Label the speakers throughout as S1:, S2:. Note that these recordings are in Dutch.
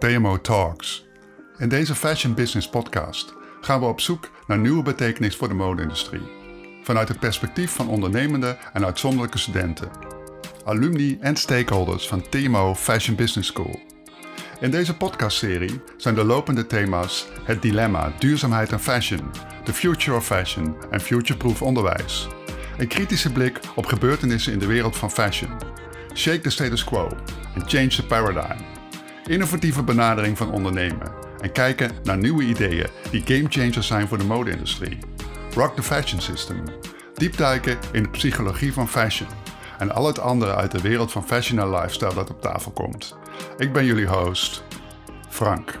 S1: TMO Talks. In deze Fashion Business Podcast gaan we op zoek naar nieuwe betekenis voor de mode-industrie. Vanuit het perspectief van ondernemende en uitzonderlijke studenten, alumni en stakeholders van TMO Fashion Business School. In deze podcastserie zijn de lopende thema's het dilemma duurzaamheid en fashion, the future of fashion en futureproof onderwijs. Een kritische blik op gebeurtenissen in de wereld van fashion. Shake the status quo en change the paradigm. Innovatieve benadering van ondernemen en kijken naar nieuwe ideeën die gamechangers zijn voor de mode-industrie. Rock the fashion system. Diepduiken in de psychologie van fashion en al het andere uit de wereld van fashion en lifestyle dat op tafel komt. Ik ben jullie host, Frank.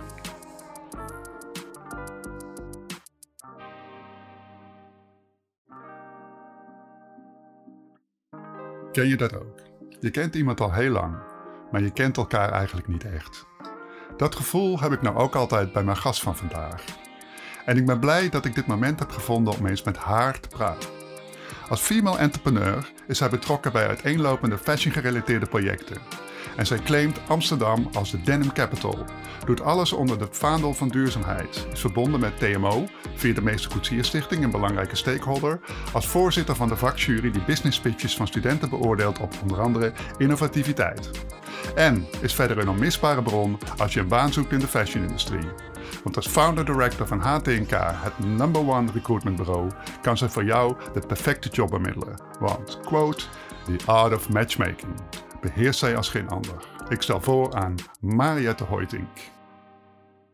S1: Ken je dat ook? Je kent iemand al heel lang, maar je kent elkaar eigenlijk niet echt. Dat gevoel heb ik nou ook altijd bij mijn gast van vandaag. En ik ben blij dat ik dit moment heb gevonden om eens met haar te praten. Als female entrepreneur is zij betrokken bij uiteenlopende fashion-gerelateerde projecten. En zij claimt Amsterdam als de Denim Capital. Doet alles onder het vaandel van duurzaamheid. Is verbonden met TMO via de Meester Koetsier Stichting, een belangrijke stakeholder. Als voorzitter van de vakjury die business pitches van studenten beoordeelt op onder andere innovativiteit. En is verder een onmisbare bron als je een baan zoekt in de fashionindustrie. Want als founder-director van HTNK, het number one recruitment bureau, kan ze voor jou de perfecte job bemiddelen. Want, quote, the art of matchmaking beheerst zij als geen ander. Ik stel voor aan Mariette Hoytink.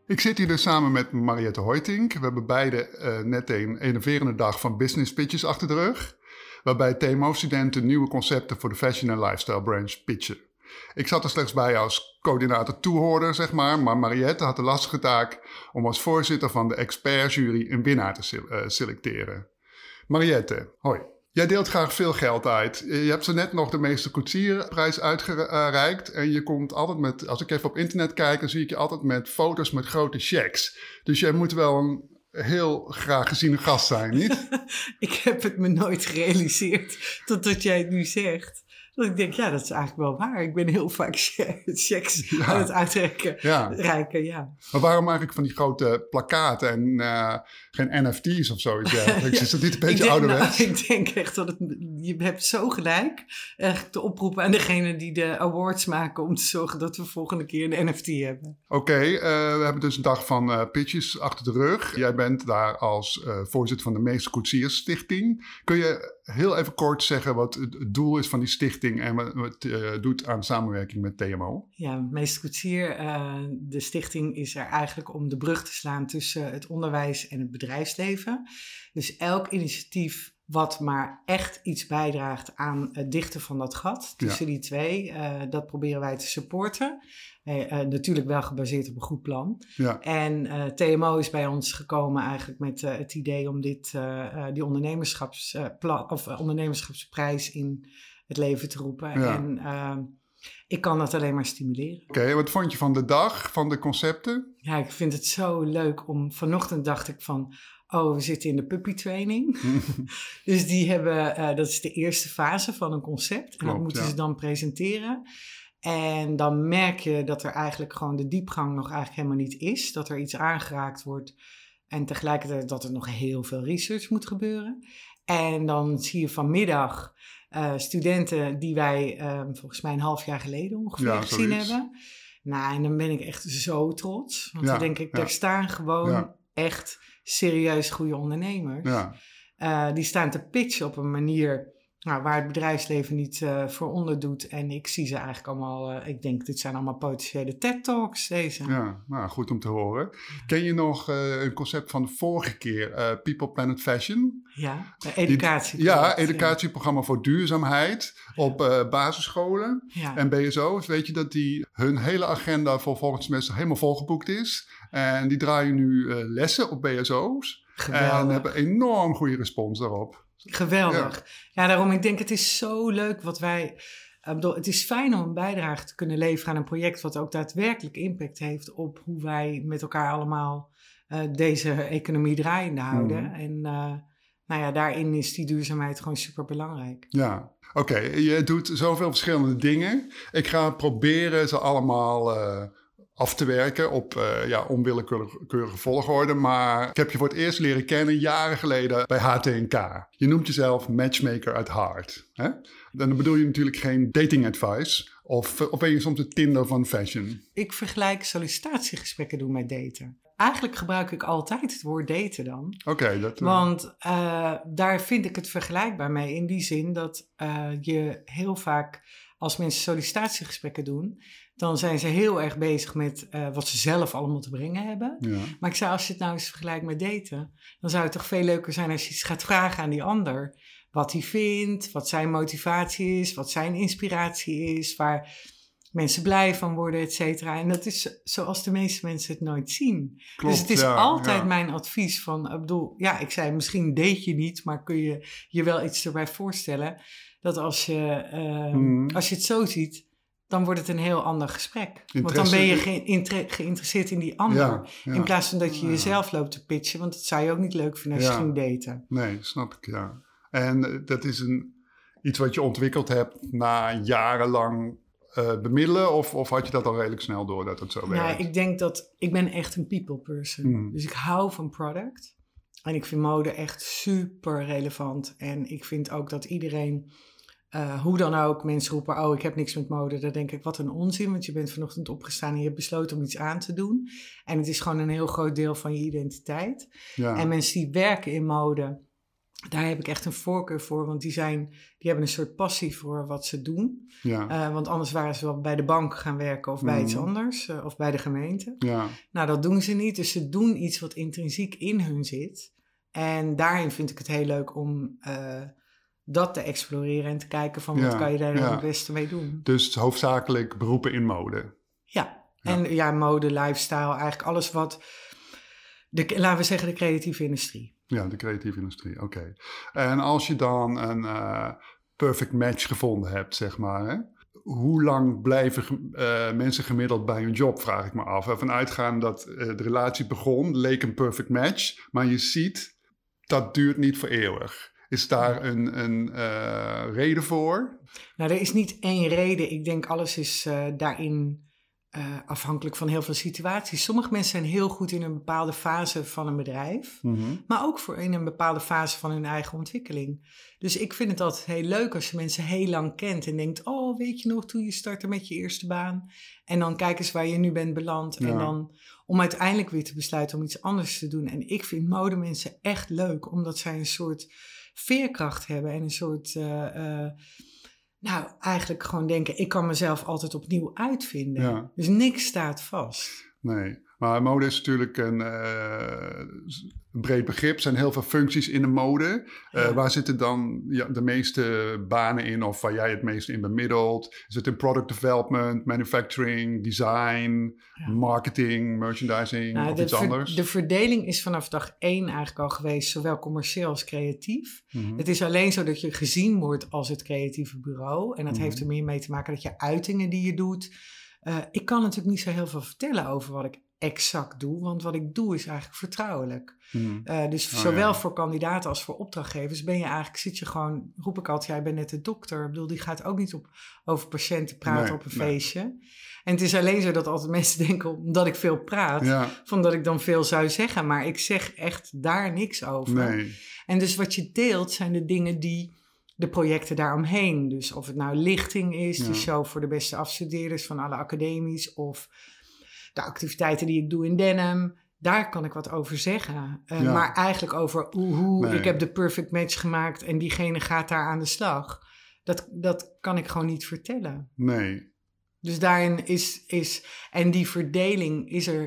S1: Ik zit hier dus samen met Mariette Hoytink. We hebben beide uh, net een enerverende dag van business pitches achter de rug. Waarbij TMO-studenten nieuwe concepten voor de fashion en lifestyle branch pitchen. Ik zat er slechts bij als coördinator toehoorder, zeg maar. Maar Mariette had de lastige taak om als voorzitter van de expertjury een winnaar te uh, selecteren. Mariette, hoi. Jij deelt graag veel geld uit. Je hebt zo net nog de meeste koetsierprijs uitgereikt. En je komt altijd met, als ik even op internet kijk, dan zie ik je altijd met foto's met grote checks. Dus jij moet wel een heel graag geziene gast zijn, niet?
S2: ik heb het me nooit gerealiseerd totdat jij het nu zegt. Dat ik denk, ja, dat is eigenlijk wel waar. Ik ben heel vaak checks ja. aan het uitreiken. Ja. Rijken, ja.
S1: Maar waarom eigenlijk van die grote plakkaten en uh, geen NFT's of zoiets dergelijks? Is dat niet een beetje ouderwets?
S2: Nou, ik denk echt dat het, je hebt zo gelijk. Echt te oproepen aan degene die de awards maken om te zorgen dat we volgende keer een NFT hebben.
S1: Oké, okay, uh, we hebben dus een dag van uh, pitches achter de rug. Jij bent daar als voorzitter van de Meester Koetsiers Stichting. Kun je heel even kort zeggen wat het doel is van die stichting en wat het uh, doet aan samenwerking met TMO?
S2: Ja, Meester Koetsier, uh, de stichting is er eigenlijk om de brug te slaan tussen het onderwijs en het bedrijfsleven. Dus elk initiatief wat maar echt iets bijdraagt aan het dichten van dat gat tussen die twee, uh, dat proberen wij te supporten. Uh, natuurlijk wel gebaseerd op een goed plan. Ja. En TMO is bij ons gekomen eigenlijk met het idee om dit, die ondernemerschapsplan, of, ondernemerschapsprijs in het leven te roepen. Ja. En ik kan dat alleen maar stimuleren.
S1: Oké, okay, wat vond je van de dag, van de concepten?
S2: Ja, ik vind het zo leuk om. Vanochtend dacht ik van. Oh, we zitten in de puppy training. dus die hebben, dat is de eerste fase van een concept. En Klopt, dat moeten ja. ze dan presenteren. En dan merk je dat er eigenlijk gewoon de diepgang nog eigenlijk helemaal niet is. Dat er iets aangeraakt wordt. En tegelijkertijd dat er nog heel veel research moet gebeuren. En dan zie je vanmiddag uh, studenten die wij uh, volgens mij een half jaar geleden ongeveer ja, gezien hebben. Nou, en dan ben ik echt zo trots. Want ja, dan denk ik, daar staan gewoon echt serieus goede ondernemers. Uh, die staan te pitchen op een manier nou, waar het bedrijfsleven niet uh, voor onder doet. En ik zie ze eigenlijk allemaal, uh, ik denk, dit zijn allemaal potentiële TED-talks, deze.
S1: Ja, nou, goed om te horen. Ken je nog een concept van de vorige keer, People Planet Fashion?
S2: Ja, educatie.
S1: Ja, educatieprogramma voor duurzaamheid op basisscholen ja. en BSO's. Weet je dat die hun hele agenda voor volgend semester helemaal volgeboekt is? En die draaien nu lessen op BSO's. Geweldig. En hebben enorm goede respons daarop.
S2: Geweldig. Ja. ja, daarom ik denk het is zo leuk wat wij... Uh, bedoel, het is fijn om een bijdrage te kunnen leveren aan een project... wat ook daadwerkelijk impact heeft op hoe wij met elkaar allemaal... Uh, deze economie draaiende houden. Mm. En uh, nou ja, daarin is die duurzaamheid gewoon super belangrijk.
S1: Ja, oké. Okay. Je doet zoveel verschillende dingen. Ik ga proberen ze allemaal af te werken op uh, ja, onwillekeurige volgorde. Maar ik heb je voor het eerst leren kennen jaren geleden bij HTNK. Je noemt jezelf matchmaker at heart. Hè? Dan bedoel je natuurlijk geen dating advice. Of, of ben je soms de Tinder van fashion?
S2: Ik vergelijk sollicitatiegesprekken doen met daten. Eigenlijk gebruik ik altijd het woord daten dan.
S1: Oké, dat.
S2: Uh... Want uh, daar vind ik het vergelijkbaar mee. In die zin dat je heel vaak als mensen sollicitatiegesprekken doen, dan zijn ze heel erg bezig met uh, wat ze zelf allemaal te brengen hebben. Ja. Maar ik zou, als je het nou eens vergelijkt met daten, dan zou het toch veel leuker zijn als je iets gaat vragen aan die ander. Wat hij vindt, wat zijn motivatie is, wat zijn inspiratie is, waar mensen blij van worden, et cetera. En dat is zoals de meeste mensen het nooit zien. Klopt, dus het is ja, altijd ja. mijn advies van, ik bedoel, ja, ik zei misschien date je niet, maar kun je je wel iets erbij voorstellen dat als je, uh, mm. als je het zo ziet, dan wordt het een heel ander gesprek. Interesse, want dan ben je ge geïnteresseerd in die ander. Ja, ja. In plaats van dat je jezelf loopt te pitchen. Want dat zou je ook niet leuk vinden als je ging daten.
S1: Nee, snap ik, ja. En uh, dat is een, iets wat je ontwikkeld hebt na jarenlang uh, bemiddelen? Of, of had je dat al redelijk snel door dat het zo werkt?
S2: Ja, ik denk dat... Ik ben echt een people person. Mm. Dus ik hou van product. En ik vind mode echt super relevant. En ik vind ook dat iedereen uh, hoe dan ook, mensen roepen, oh, ik heb niks met mode. Dan denk ik, wat een onzin, want je bent vanochtend opgestaan en je hebt besloten om iets aan te doen. En het is gewoon een heel groot deel van je identiteit. Ja. En mensen die werken in mode, daar heb ik echt een voorkeur voor, want die, zijn, die hebben een soort passie voor wat ze doen. Ja. Uh, want anders waren ze wel bij de bank gaan werken of bij iets mhm. anders, uh, of bij de gemeente. Ja. Nou, dat doen ze niet, dus ze doen iets wat intrinsiek in hun zit. En daarin vind ik het heel leuk om dat te exploreren en te kijken van wat kan je daar ja. het beste mee doen.
S1: Dus hoofdzakelijk beroepen in mode.
S2: Ja, en ja, mode, lifestyle, eigenlijk alles wat, de, laten we zeggen, de creatieve industrie.
S1: Ja, de creatieve industrie, oké. En als je dan een uh, perfect match gevonden hebt, zeg maar, hè? hoe lang blijven uh, mensen gemiddeld bij hun job, vraag ik me af. Ervan uitgaan dat uh, de relatie begon, leek een perfect match, maar je ziet, dat duurt niet voor eeuwig. Is daar een, een uh, reden voor?
S2: Nou, er is niet één reden. Ik denk alles is uh, daarin uh, afhankelijk van heel veel situaties. Sommige mensen zijn heel goed in een bepaalde fase van een bedrijf, mm -hmm. maar ook voor in een bepaalde fase van hun eigen ontwikkeling. Dus ik vind het altijd heel leuk als je mensen heel lang kent en denkt: Oh, weet je nog toen je startte met je eerste baan? En dan kijk eens waar je nu bent beland. Ja. En dan om uiteindelijk weer te besluiten om iets anders te doen. En ik vind modemensen echt leuk, omdat zij een soort veerkracht hebben en een soort, uh, uh, nou eigenlijk gewoon denken, ik kan mezelf altijd opnieuw uitvinden. Ja. Dus niks staat vast.
S1: Nee, maar mode is natuurlijk een, uh, een breed begrip. Er zijn heel veel functies in de mode. Uh, ja. Waar zitten dan ja, de meeste banen in of waar jij het meest in bemiddelt? Is het in product development, manufacturing, design, ja. marketing, merchandising nou, of iets anders?
S2: De verdeling is vanaf dag één eigenlijk al geweest, zowel commercieel als creatief. Mm -hmm. Het is alleen zo dat je gezien wordt als het creatieve bureau. En dat mm -hmm. heeft er meer mee te maken dat je uitingen die je doet... Uh, ik kan natuurlijk niet zo heel veel vertellen over wat ik exact doe, want wat ik doe is eigenlijk vertrouwelijk. Hmm. Uh, dus oh, zowel ja. voor kandidaten als voor opdrachtgevers ben je eigenlijk, zit je gewoon, roep ik altijd, jij bent net de dokter. Ik bedoel, die gaat ook niet op, over patiënten praten nee, op een nee. feestje. En het is alleen zo dat altijd mensen denken, omdat ik veel praat, ja. van dat ik dan veel zou zeggen. Maar ik zeg echt daar niks over. Nee. En dus wat je deelt zijn de dingen die de projecten daaromheen. Dus of het nou lichting is, ja. de show voor de beste afstudeerders van alle academies, of de activiteiten die ik doe in Denham. Daar kan ik wat over zeggen. Uh, ja. Maar eigenlijk over hoe, nee. ik heb de perfect match gemaakt en diegene gaat daar aan de slag. Dat, dat kan ik gewoon niet vertellen.
S1: Nee.
S2: Dus daarin is, is en die verdeling is er.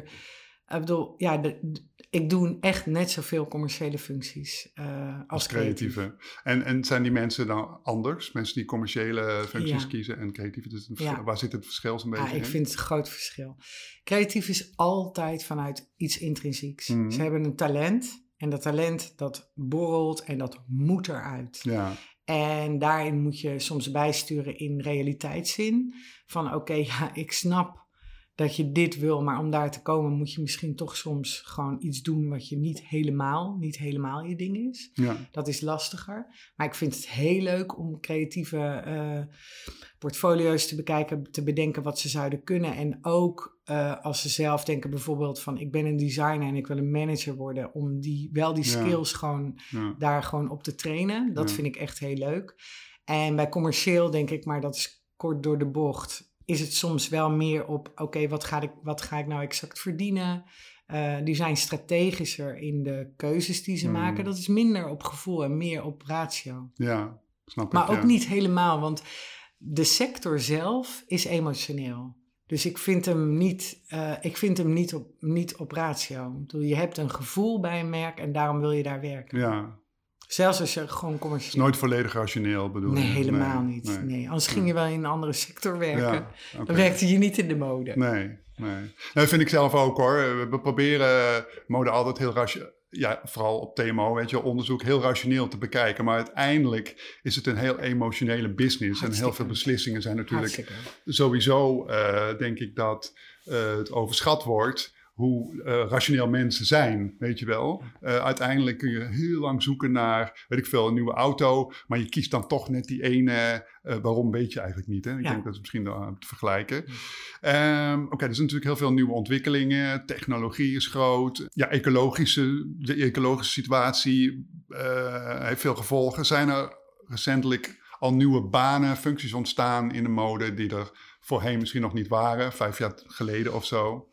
S2: Ik bedoel, ja, de, ik doe echt net zoveel commerciële functies uh, als, als creatieve.
S1: creatieve. En, en zijn die mensen dan anders? Mensen die commerciële functies ja. kiezen en creatieve? Dus ja. Waar zit het verschil zo'n beetje
S2: ja, ik
S1: in?
S2: vind het een groot verschil. Creatief is altijd vanuit iets intrinsieks. Mm -hmm. Ze hebben een talent en dat talent dat borrelt en dat moet eruit. Ja. En daarin moet je soms bijsturen in realiteitszin. Van oké, okay, ja, ik snap dat je dit wil, maar om daar te komen moet je misschien toch soms gewoon iets doen wat je niet helemaal, niet helemaal je ding is. Ja. Dat is lastiger. Maar ik vind het heel leuk om creatieve uh, portfolio's te bekijken, te bedenken wat ze zouden kunnen. En ook uh, als ze zelf denken bijvoorbeeld van ik ben een designer en ik wil een manager worden, om die, wel die skills gewoon daar gewoon op te trainen. Dat vind ik echt heel leuk. En bij commercieel denk ik, maar dat is kort door de bocht is het soms wel meer op, oké, wat, ga ik, wat ga ik nou exact verdienen? Uh, die zijn strategischer in de keuzes die ze hmm. maken. Dat is minder op gevoel en meer op ratio.
S1: Ja, snap ik.
S2: Maar ook niet helemaal, want de sector zelf is emotioneel. Dus ik vind hem niet, uh, ik vind hem niet, op, niet op ratio. Ik bedoel, je hebt een gevoel bij een merk en daarom wil je daar werken.
S1: Ja,
S2: Zelfs als je gewoon commercieel...
S1: nooit volledig rationeel bedoel
S2: Nee, helemaal niet. Nee. Anders ging je wel in een andere sector werken. Dan werkte je niet in de mode.
S1: Nee, nee. Dat vind ik zelf ook hoor. We proberen mode altijd heel rationeel ja, vooral op TMO, weet je, onderzoek heel rationeel te bekijken. Maar uiteindelijk is het een heel emotionele business. En heel veel beslissingen zijn natuurlijk sowieso, uh, denk ik, dat uh, het overschat wordt hoe uh, rationeel mensen zijn, weet je wel. Uh, uiteindelijk kun je heel lang zoeken naar, weet ik veel, een nieuwe auto, maar je kiest dan toch net die ene. Uh, waarom weet je eigenlijk niet? Hè? Ik denk dat is misschien te vergelijken. Um, Oké, okay, er zijn natuurlijk heel veel nieuwe ontwikkelingen. Technologie is groot. Ja, ecologische, de ecologische situatie heeft veel gevolgen. Zijn er recentelijk al nieuwe banen, functies ontstaan in de mode die er voorheen misschien nog niet waren, vijf jaar geleden of zo?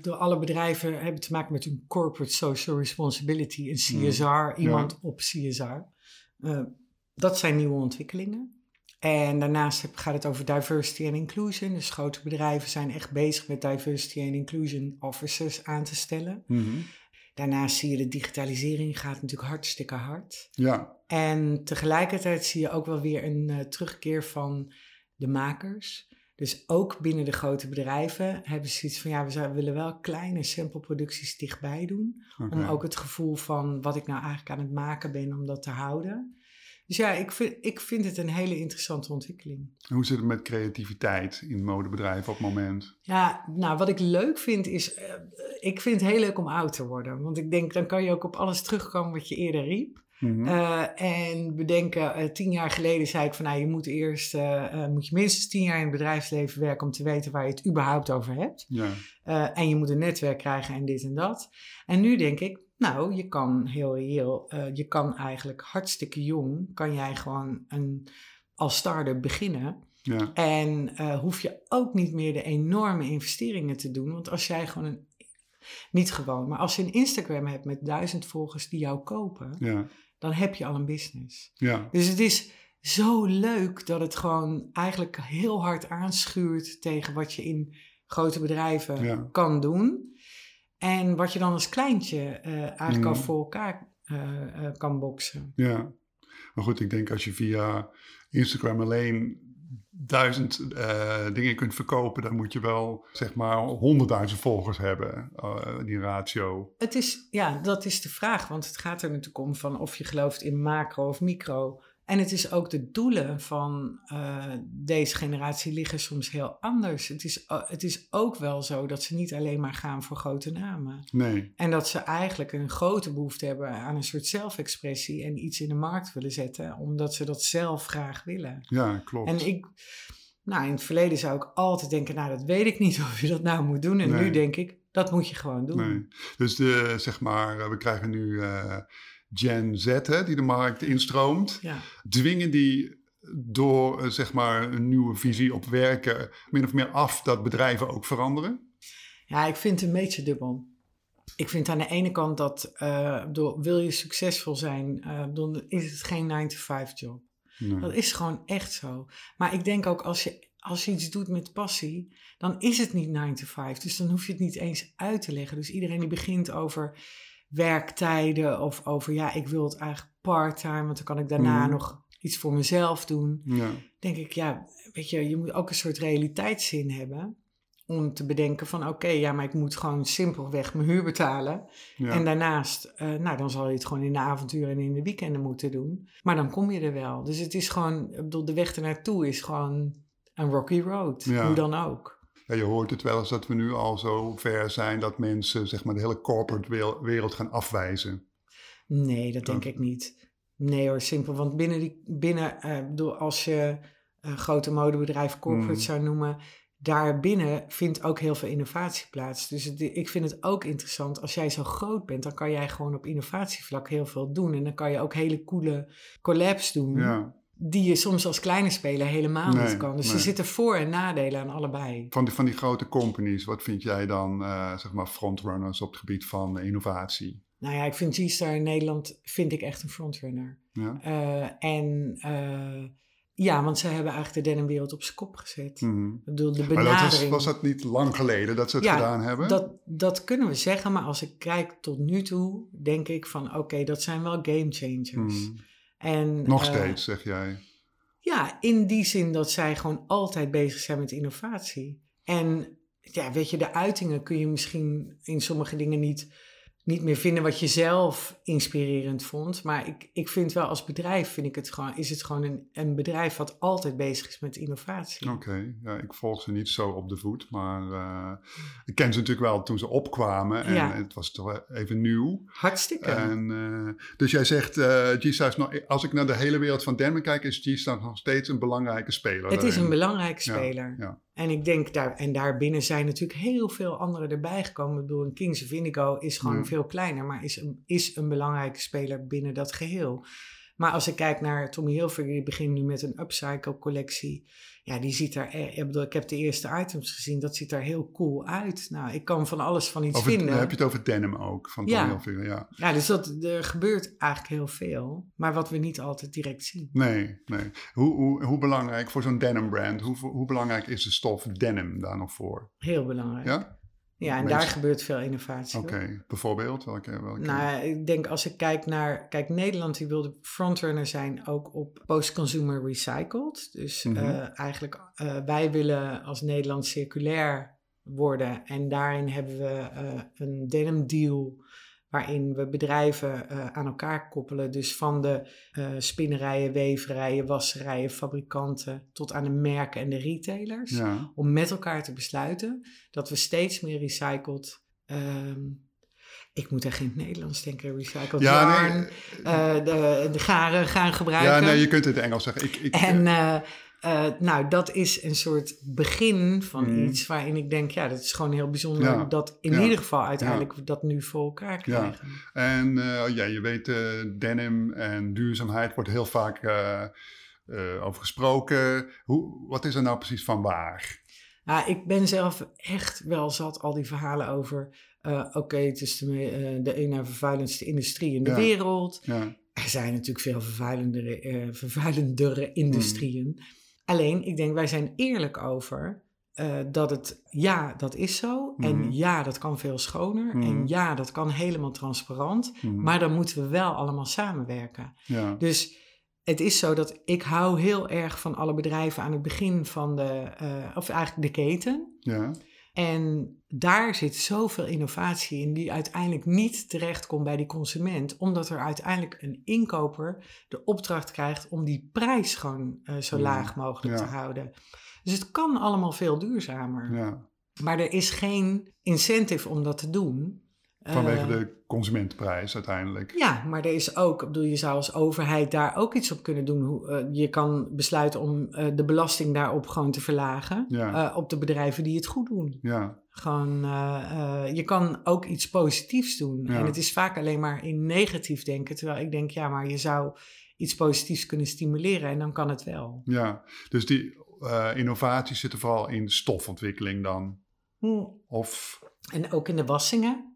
S2: Door alle bedrijven hebben te maken met een corporate social responsibility, een CSR, mm. iemand op CSR. Uh, dat zijn nieuwe ontwikkelingen. En daarnaast gaat het over diversity en inclusion. Dus grote bedrijven zijn echt bezig met diversity en inclusion officers aan te stellen. Mm Daarnaast zie je de digitalisering gaat natuurlijk hartstikke hard.
S1: Ja.
S2: En tegelijkertijd zie je ook wel weer een uh, terugkeer van de makers. Dus ook binnen de grote bedrijven hebben ze iets van ja, we willen wel kleine sampleproducties dichtbij doen. Om ook het gevoel van wat ik nou eigenlijk aan het maken ben, om dat te houden. Dus ja, ik vind, ik vind het een hele interessante ontwikkeling.
S1: hoe zit het met creativiteit in modebedrijven op het moment?
S2: Ja, nou wat ik leuk vind is, uh, ik vind het heel leuk om oud te worden. Want ik denk, dan kan je ook op alles terugkomen wat je eerder riep. Mhm. Eh, en bedenken, uh, tien jaar geleden zei ik van nou, je moet eerst uh, moet je minstens tien jaar in het bedrijfsleven werken om te weten waar je het überhaupt over hebt. Ja. en je moet een netwerk krijgen en dit en dat. En nu denk ik, nou, je kan heel heel, je kan eigenlijk hartstikke jong, kan jij gewoon een, als start-up beginnen. Ja. En hoef je ook niet meer de enorme investeringen te doen. Want als jij gewoon een, niet gewoon, maar als je een Instagram hebt met duizend volgers die jou kopen. Ja dan heb je al een business.
S1: Ja.
S2: Dus het is zo leuk dat het gewoon eigenlijk heel hard aanschuurt tegen wat je in grote bedrijven kan doen. En wat je dan als kleintje uh, eigenlijk mm. al voor elkaar uh, uh, kan boksen.
S1: Ja, maar goed, ik denk als je via Instagram alleen duizend uh, dingen kunt verkopen, dan moet je wel zeg maar honderdduizend volgers hebben, uh, die ratio.
S2: Het is, ja, dat is de vraag, want het gaat er natuurlijk om van of je gelooft in macro of micro. En het is ook de doelen van uh, deze generatie liggen soms heel anders. Het is, uh, het is ook wel zo dat ze niet alleen maar gaan voor grote namen.
S1: Nee.
S2: En dat ze eigenlijk een grote behoefte hebben aan een soort zelfexpressie en iets in de markt willen zetten, omdat ze dat zelf graag willen.
S1: Ja, klopt.
S2: En ik, nou, in het verleden zou ik altijd denken, nou, dat weet ik niet of je dat nou moet doen. En nu denk ik, dat moet je gewoon doen.
S1: Nee. Dus de, zeg maar, we krijgen nu. Uh, Gen Z, hè, die de markt instroomt,
S2: ja.
S1: dwingen die door eh, zeg maar een nieuwe visie op werken min of meer af dat bedrijven ook veranderen?
S2: Ja, ik vind het een beetje dubbel. Ik vind aan de ene kant dat uh, door, wil je succesvol zijn, uh, dan is het geen 9-to-5 job. Nee. Dat is gewoon echt zo. Maar ik denk ook als je, als je iets doet met passie, dan is het niet 9 to 5. Dus dan hoef je het niet eens uit te leggen. Dus iedereen die begint over werktijden of over ja, ik wil het eigenlijk part-time, want dan kan ik daarna mhm. nog iets voor mezelf doen.
S1: Ja.
S2: Denk ik, ja, weet je, je moet ook een soort realiteitszin hebben om te bedenken van oké, ja, maar ik moet gewoon simpelweg mijn huur betalen. En daarnaast, uh, nou, dan zal je het gewoon in de avonturen en in de weekenden moeten doen. Maar dan kom je er wel. Dus het is gewoon, ik bedoel, de weg ernaartoe is gewoon een rocky road, hoe dan ook.
S1: Ja, je hoort het wel eens dat we nu al zo ver zijn dat mensen zeg maar, de hele corporate wereld gaan afwijzen.
S2: Nee, dat denk ik niet. Nee hoor, simpel. Want binnen, die, binnen uh, als je een grote modebedrijf corporate mm. zou noemen, daarbinnen vindt ook heel veel innovatie plaats. Dus ik vind het ook interessant, als jij zo groot bent, dan kan jij gewoon op innovatievlak heel veel doen. En dan kan je ook hele coole collabs doen. Ja. Die je soms als kleine speler helemaal niet kan. Dus er zitten voor- en nadelen aan allebei.
S1: Van die, van die grote companies, wat vind jij dan, uh, zeg maar, frontrunners op het gebied van innovatie?
S2: Nou ja, ik vind G-Star in Nederland vind ik echt een frontrunner. Ja. Uh, en uh, ja, want ze hebben eigenlijk de denimwereld op zijn kop gezet. Mm Ik bedoel, de benadering...
S1: Maar dat was, was, dat niet lang geleden dat ze het gedaan hebben?
S2: Dat, dat kunnen we zeggen, maar als ik kijk tot nu toe, denk ik van oké, dat zijn wel game changers. Mm.
S1: En, Nog uh, steeds, zeg jij?
S2: Ja, in die zin dat zij gewoon altijd bezig zijn met innovatie. En ja, weet je, de uitingen kun je misschien in sommige dingen niet niet meer vinden wat je zelf inspirerend vond. Maar ik, ik vind wel als bedrijf vind ik het gewoon, is het gewoon een, een bedrijf wat altijd bezig is met innovatie.
S1: Oké, ja, ik volg ze niet zo op de voet. Maar uh, ik ken ze natuurlijk wel toen ze opkwamen. En ja. het was toch even nieuw.
S2: Hartstikke.
S1: En, uh, dus jij zegt, uh, G-Star is nog, als ik naar de hele wereld van Denver kijk, is G-Star nog steeds een belangrijke speler.
S2: Het is een belangrijke speler. Ja, En ik denk daar, en daarbinnen zijn natuurlijk heel veel anderen erbij gekomen. Ik bedoel, Kings of Indigo is gewoon veel kleiner, maar is een, is een belangrijke speler binnen dat geheel. Maar als ik kijk naar Tommy Hilfiger, die begint nu met een upcycle collectie. Ja, die ziet er, ik bedoel, ik heb de eerste items gezien, dat ziet er heel cool uit. Nou, ik kan van alles van iets vinden. Dan
S1: heb je het over denim ook, van ja. Hilfiger, ja.
S2: Ja, dus dat, er gebeurt eigenlijk heel veel, maar wat we niet altijd direct zien.
S1: Nee, nee. Hoe, hoe, hoe belangrijk voor zo'n denim brand, hoe, hoe belangrijk is de stof denim daar nog voor?
S2: Heel belangrijk. Ja? Ja, en daar gebeurt veel innovatie.
S1: Oké, bijvoorbeeld? Welke, welke?
S2: Nou, ik denk als ik kijk naar... Kijk, Nederland die wilde frontrunner zijn ook op post-consumer recycled. Dus mm eigenlijk, uh, wij willen als Nederland circulair worden. En daarin hebben we uh, een denim deal waarin we bedrijven uh, aan elkaar koppelen. Dus van de uh, spinnerijen, weverijen, wasserijen, fabrikanten tot aan de merken en de retailers. Ja. Om met elkaar te besluiten dat we steeds meer recycled. Um, ik moet echt in het Nederlands denken, recycled ja, yarn, nee, uh, de, de garen gaan gebruiken.
S1: Ja, nee, je kunt het in Engels zeggen. Ik, ik,
S2: en uh, nou, dat is een soort begin van mhm. iets waarin ik denk, ja, dat is gewoon heel bijzonder dat in ieder geval uiteindelijk we dat nu voor elkaar krijgen.
S1: En uh, ja, je weet, uh, denim en duurzaamheid wordt heel vaak over gesproken. Hoe, wat is er nou precies van waar?
S2: Nou, ik ben zelf echt wel zat al die verhalen over, oké, het is de, de ene vervuilendste industrie in de wereld. Er zijn natuurlijk veel vervuilendere, vervuilendere industrieën. Mm. Alleen, ik denk, wij zijn eerlijk over uh, dat het, ja, dat is zo. En mhm. ja, dat kan veel schoner. En mhm. ja, dat kan helemaal transparant. Mhm. Maar dan moeten we wel allemaal samenwerken. Ja. Dus het is zo dat ik hou heel erg van alle bedrijven aan het begin van de, uh, of eigenlijk de keten. Ja. En daar zit zoveel innovatie in die uiteindelijk niet terechtkomt bij die consument, omdat er uiteindelijk een inkoper de opdracht krijgt om die prijs gewoon uh, zo laag mogelijk te houden. Dus het kan allemaal veel duurzamer. Ja. Maar er is geen incentive om dat te doen.
S1: Vanwege de eh, consumentenprijs uiteindelijk.
S2: Ja, maar er is ook, ik bedoel, je zou als overheid daar ook iets op kunnen doen. Uh, je kan besluiten om uh, de belasting daarop gewoon te verlagen. Ja. op de bedrijven die het goed doen. Ja. Gewoon, je kan ook iets positiefs doen. Ja. En het is vaak alleen maar in negatief denken. Terwijl ik denk, ja, maar je zou iets positiefs kunnen stimuleren en dan kan het wel.
S1: Ja, dus die innovaties zitten vooral in stofontwikkeling dan? Hm. Of...
S2: En ook in de wassingen.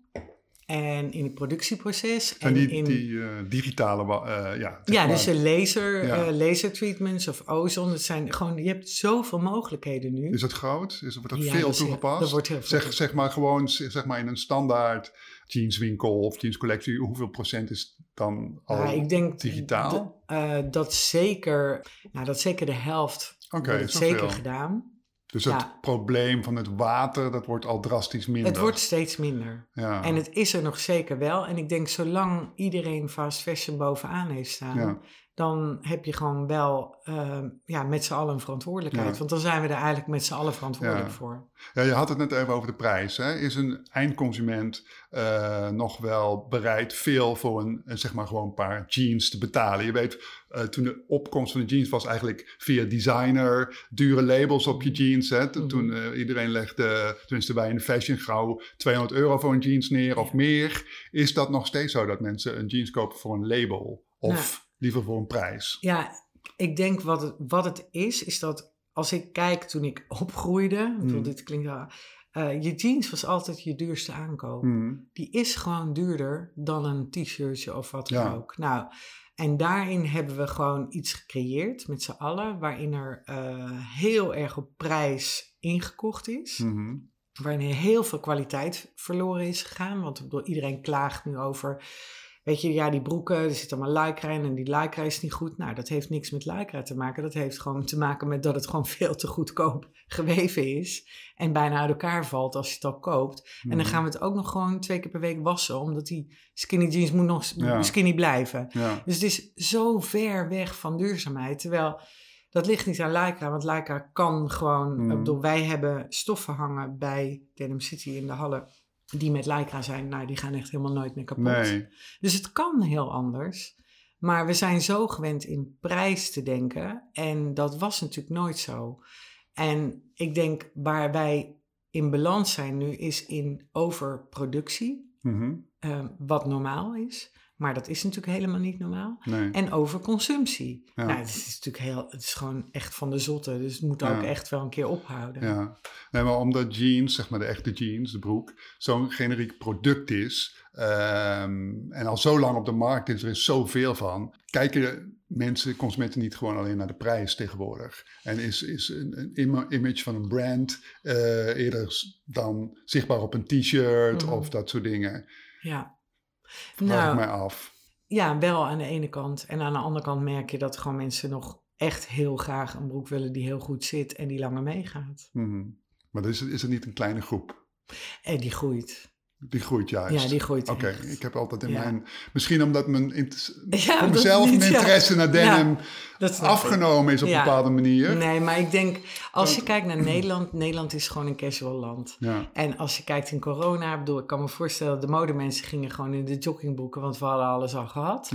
S2: En in het productieproces.
S1: En, die, in, die uh, digitale, uh, ja.
S2: Ja, dus laser, ja. Uh, laser treatments of ozone. Het zijn gewoon, je hebt zoveel mogelijkheden nu.
S1: Is het groot? Is, wordt ja, veel toegepast? Dat wordt heel veel zeg, zeg maar gewoon zeg maar in een standaard jeanswinkel of jeanscollectie. Hoeveel procent is dan al ja, ik denk digitaal?
S2: dat, zeker, nou, dat zeker de helft Oké, okay, zeker gedaan.
S1: Dus het probleem van het water, dat wordt al drastisch minder.
S2: Het wordt steeds minder. Ja. En het is er nog zeker wel. En ik denk, zolang iedereen fast fashion bovenaan heeft staan, dan heb je gewoon wel ehm, ja, met z'n allen een verantwoordelijkheid. Want dan zijn we er eigenlijk met z'n allen verantwoordelijk voor.
S1: Ja, je had het net even over de prijs. Hè? Is een eindconsument uh, nog wel bereid veel voor een, zeg maar gewoon een paar jeans te betalen? Je weet, uh, toen de opkomst van de jeans was eigenlijk via designer, dure labels op je jeans. Hè? Toen, mm -hmm. iedereen legde, tenminste wij in de fashion gauw 200 euro voor een jeans neer of meer. Is dat nog steeds zo dat mensen een jeans kopen voor een label? Of liever voor een prijs?
S2: Ja, ik denk wat het, wat het is, is dat als ik kijk toen ik opgroeide, mm. dit klinkt wel, uh, je jeans was altijd je duurste aankoop. Hmm. Die is gewoon duurder dan een t-shirtje of wat dan ook. Nou, en daarin hebben we gewoon iets gecreëerd met z'n allen, waarin er uh, heel erg op prijs ingekocht is. Mm Waarin heel veel kwaliteit verloren is gegaan. Want ik bedoel, iedereen klaagt nu over Weet je, ja, die broeken, er zit allemaal lycra in en die lycra is niet goed. Nou, dat heeft niks met lycra te maken. Dat heeft gewoon te maken met dat het gewoon veel te goedkoop geweven is. En bijna uit elkaar valt als je het al koopt. En dan mhm. gaan we het ook nog gewoon twee keer per week wassen. Omdat die skinny jeans moet nog skinny blijven. Dus het is zo ver weg van duurzaamheid. Terwijl... Dat ligt niet aan Lycra, want Lycra kan gewoon... Mm. bedoel, wij hebben stoffen hangen bij Denim City in de Halle die met Lycra zijn, nou, die gaan echt helemaal nooit meer kapot. Nee. Dus het kan heel anders. Maar we zijn zo gewend in prijs te denken. En dat was natuurlijk nooit zo. En ik denk waar wij in balans zijn nu, is in overproductie. Mm wat normaal is. Maar dat is natuurlijk helemaal niet normaal. Nee. En over consumptie. Ja. Nou, het is natuurlijk heel, het is gewoon echt van de zotte. Dus het moet ook echt wel een keer ophouden.
S1: Ja, nee, maar omdat jeans, zeg maar de echte jeans, de broek, zo'n generiek product is. Ehm, en al zo lang op de markt is, er is zoveel van. Kijken mensen, consumenten niet gewoon alleen naar de prijs tegenwoordig. En is, is een, een image van een brand uh, eerder dan zichtbaar op een t-shirt mhm. of dat soort dingen.
S2: Ja.
S1: Vraag nou, ik mij af.
S2: Ja, wel aan de ene kant. En aan de andere kant merk je dat gewoon mensen nog echt heel graag een broek willen die heel goed zit en die langer meegaat.
S1: Mm Maar is het, is het niet een kleine groep?
S2: En die groeit.
S1: Die groeit juist.
S2: Ja, die groeit
S1: Oké, ik heb altijd in mijn... Misschien omdat mijn ja, voor mezelf mijn interesse naar denim afgenomen is op een bepaalde manier.
S2: Nee, maar ik denk, als je kijkt naar Nederland... Nederland is gewoon een casual land. En als je kijkt in corona... bedoel, ik kan me voorstellen... de modemensen gingen gewoon in de joggingbroeken... want we hadden alles al gehad.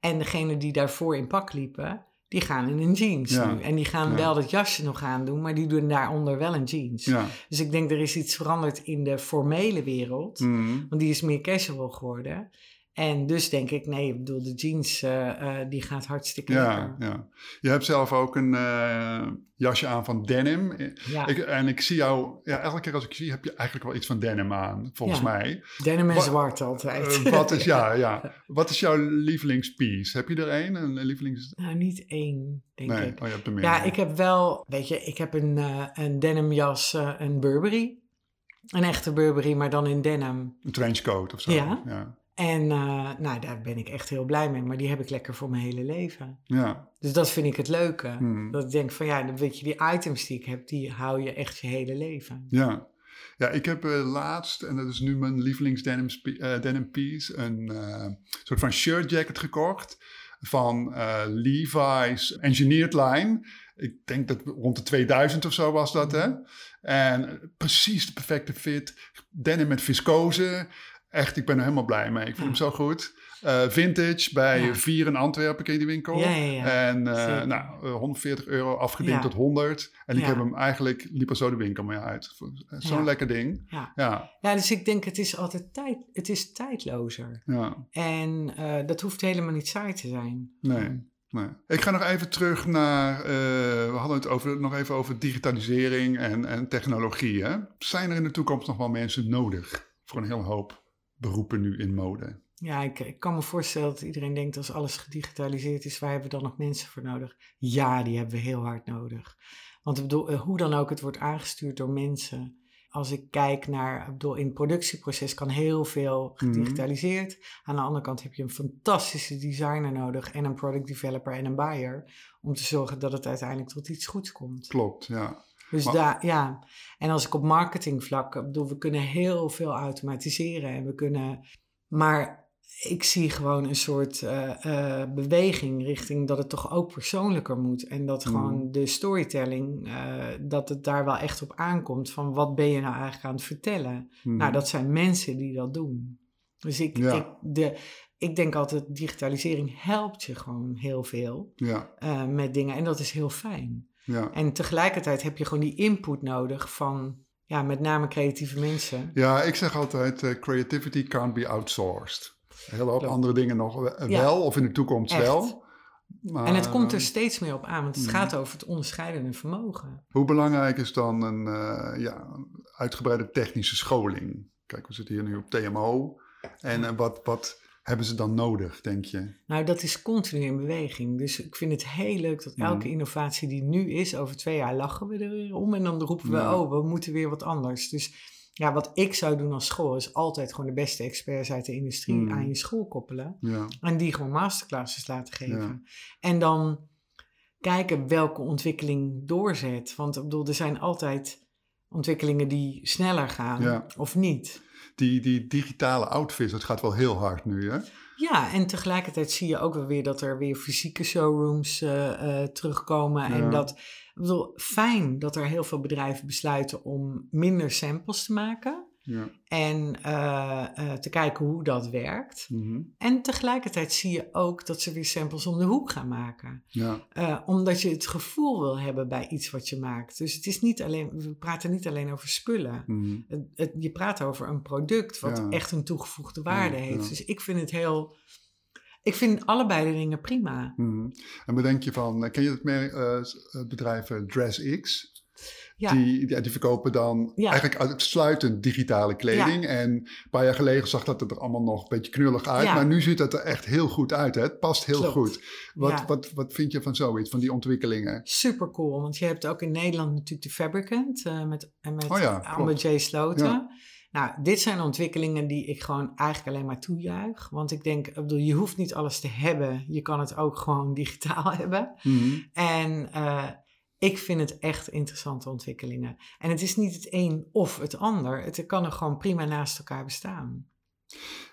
S2: En degene die daarvoor in pak liepen die gaan in een jeans nu. En die gaan wel dat jasje nog aandoen, maar die doen daaronder wel een jeans. Ja. Dus ik denk er is iets veranderd in de formele wereld. Mm. Want die is meer casual geworden. En dus denk ik, nee, ik bedoel, de jeans, uh, die gaat hartstikke
S1: ja, Ja, je hebt zelf ook een uh, jasje aan van denim. Ja. Ik, en ik zie jou, ja, elke keer als ik zie, heb je eigenlijk wel iets van denim aan, volgens ja. mij.
S2: Denim en zwart altijd.
S1: wat is, ja, ja. Wat is jouw lievelingspiece? Heb je er een? Een lievelings...
S2: Nou, niet één, denk
S1: nee.
S2: ik.
S1: Oh, je hebt er meer.
S2: Ja, ik heb wel, weet je, ik heb een, een denim jas, een Burberry. Een echte Burberry, maar dan in denim.
S1: Een trenchcoat of zo.
S2: Ja. ja. En uh, nou, daar ben ik echt heel blij mee. Maar die heb ik lekker voor mijn hele leven. Ja. Dus dat vind ik het leuke. Hmm. Dat ik denk van ja, dan weet je, die items die ik heb, die hou je echt je hele leven.
S1: Ja. Ja, ik heb uh, laatst, en dat is nu mijn lievelings denim, uh, denim piece, een soort van shirt jacket gekocht van Levi's Engineered Line. Ik denk dat rond de 2000 of zo was dat, hè? Hmm. En precies de perfecte fit. Denim met viscose. Echt, ik ben er helemaal blij mee. Ik vind hem zo goed. Uh, vintage bij ja. Vier in Antwerpen, ken je die winkel?
S2: Ja, ja, ja.
S1: En uh, nou, 140 euro afgediend tot 100. En ik heb hem eigenlijk, liep er zo de winkel mee uit. Zo'n lekker ding.
S2: Ja. Ja. dus ik denk het is altijd tijd, het is tijdlozer. Ja. En uh, dat hoeft helemaal niet saai te zijn.
S1: Nee. Nee. Ik ga nog even terug naar, we hadden het over, nog even over digitalisering en, en technologie. Hè? Zijn er in de toekomst nog wel mensen nodig voor een hele hoop beroepen nu in mode.
S2: Ja, ik, ik, kan me voorstellen dat iedereen denkt als alles gedigitaliseerd is, waar hebben we dan nog mensen voor nodig? Ja, die hebben we heel hard nodig. Want ik bedoel, eh, hoe dan ook, het wordt aangestuurd door mensen. Als ik kijk naar, ik bedoel, in het productieproces kan heel veel mhm. gedigitaliseerd. Aan de andere kant heb je een fantastische designer nodig en een product developer en een buyer. Om te zorgen dat het uiteindelijk tot iets goeds komt.
S1: Klopt, ja.
S2: Dus daar, ja. En als ik op marketingvlak, bedoel, we kunnen heel veel automatiseren en we kunnen, maar ik zie gewoon een soort uh, beweging richting dat het toch ook persoonlijker moet. En dat mm. gewoon de storytelling, uh, dat het daar wel echt op aankomt van wat ben je nou eigenlijk aan het vertellen. Mm. Nou, dat zijn mensen die dat doen. Dus ik, ik, de, ik denk altijd, digitalisering helpt je gewoon heel veel ja. met dingen. En dat is heel fijn. Ja. En tegelijkertijd heb je gewoon die input nodig van ja, met name creatieve mensen.
S1: Ja, ik zeg altijd, creativity can't be outsourced. Heel hoop andere dingen nog wel, of in de toekomst wel.
S2: Maar, en het komt er steeds meer op aan, want het mm. gaat over het onderscheidende vermogen.
S1: Hoe belangrijk is dan een uh, ja, uitgebreide technische scholing? Kijk, we zitten hier nu op TMO. En uh, wat, wat hebben ze dan nodig, denk je?
S2: Nou, dat is continu in beweging. Dus ik vind het heel leuk dat elke mm. innovatie die nu is, over twee jaar lachen we er weer om. En dan roepen we, oh, we moeten weer wat anders. Dus ja, wat ik zou doen als school is altijd gewoon de beste experts uit de industrie hmm. aan je school koppelen. Ja. En die gewoon masterclasses laten geven. En dan kijken welke ontwikkeling doorzet. Want ik bedoel, er zijn altijd ontwikkelingen die sneller gaan of niet.
S1: Die, die digitale outfits, dat gaat wel heel hard nu, hè?
S2: Ja, en tegelijkertijd zie je ook wel weer dat er weer fysieke showrooms uh, terugkomen. En dat, ik bedoel, fijn dat er heel veel bedrijven besluiten om minder samples te maken. Ja. En uh, uh, te kijken hoe dat werkt. Mhm. En tegelijkertijd zie je ook dat ze weer samples om de hoek gaan maken. Ja. Uh, omdat je het gevoel wil hebben bij iets wat je maakt. Dus het is niet alleen, we praten niet alleen over spullen. Mm het, het, je praat over een product wat echt een toegevoegde waarde heeft. Dus ik vind het heel. Ik vind allebei de dingen prima.
S1: Mm En bedenk je van, ken je het, het bedrijf DressX? Die, die, die, verkopen dan eigenlijk uitsluitend digitale kleding. En een paar jaar geleden zag dat er allemaal nog een beetje knullig uit. Maar nu ziet het er echt heel goed uit. Hè? Het past heel goed. Wat, wat, wat vind je van zoiets, van die ontwikkelingen?
S2: Super cool. Want je hebt ook in Nederland natuurlijk de Fabricant. Uh, met met oh Amber J. Sloten. Nou, dit zijn ontwikkelingen die ik gewoon eigenlijk alleen maar toejuich. Want ik denk, ik bedoel, je hoeft niet alles te hebben. Je kan het ook gewoon digitaal hebben. Mhm. En... Uh, ik vind het echt interessante ontwikkelingen. En het is niet het een of het ander. Het kan er gewoon prima naast elkaar bestaan.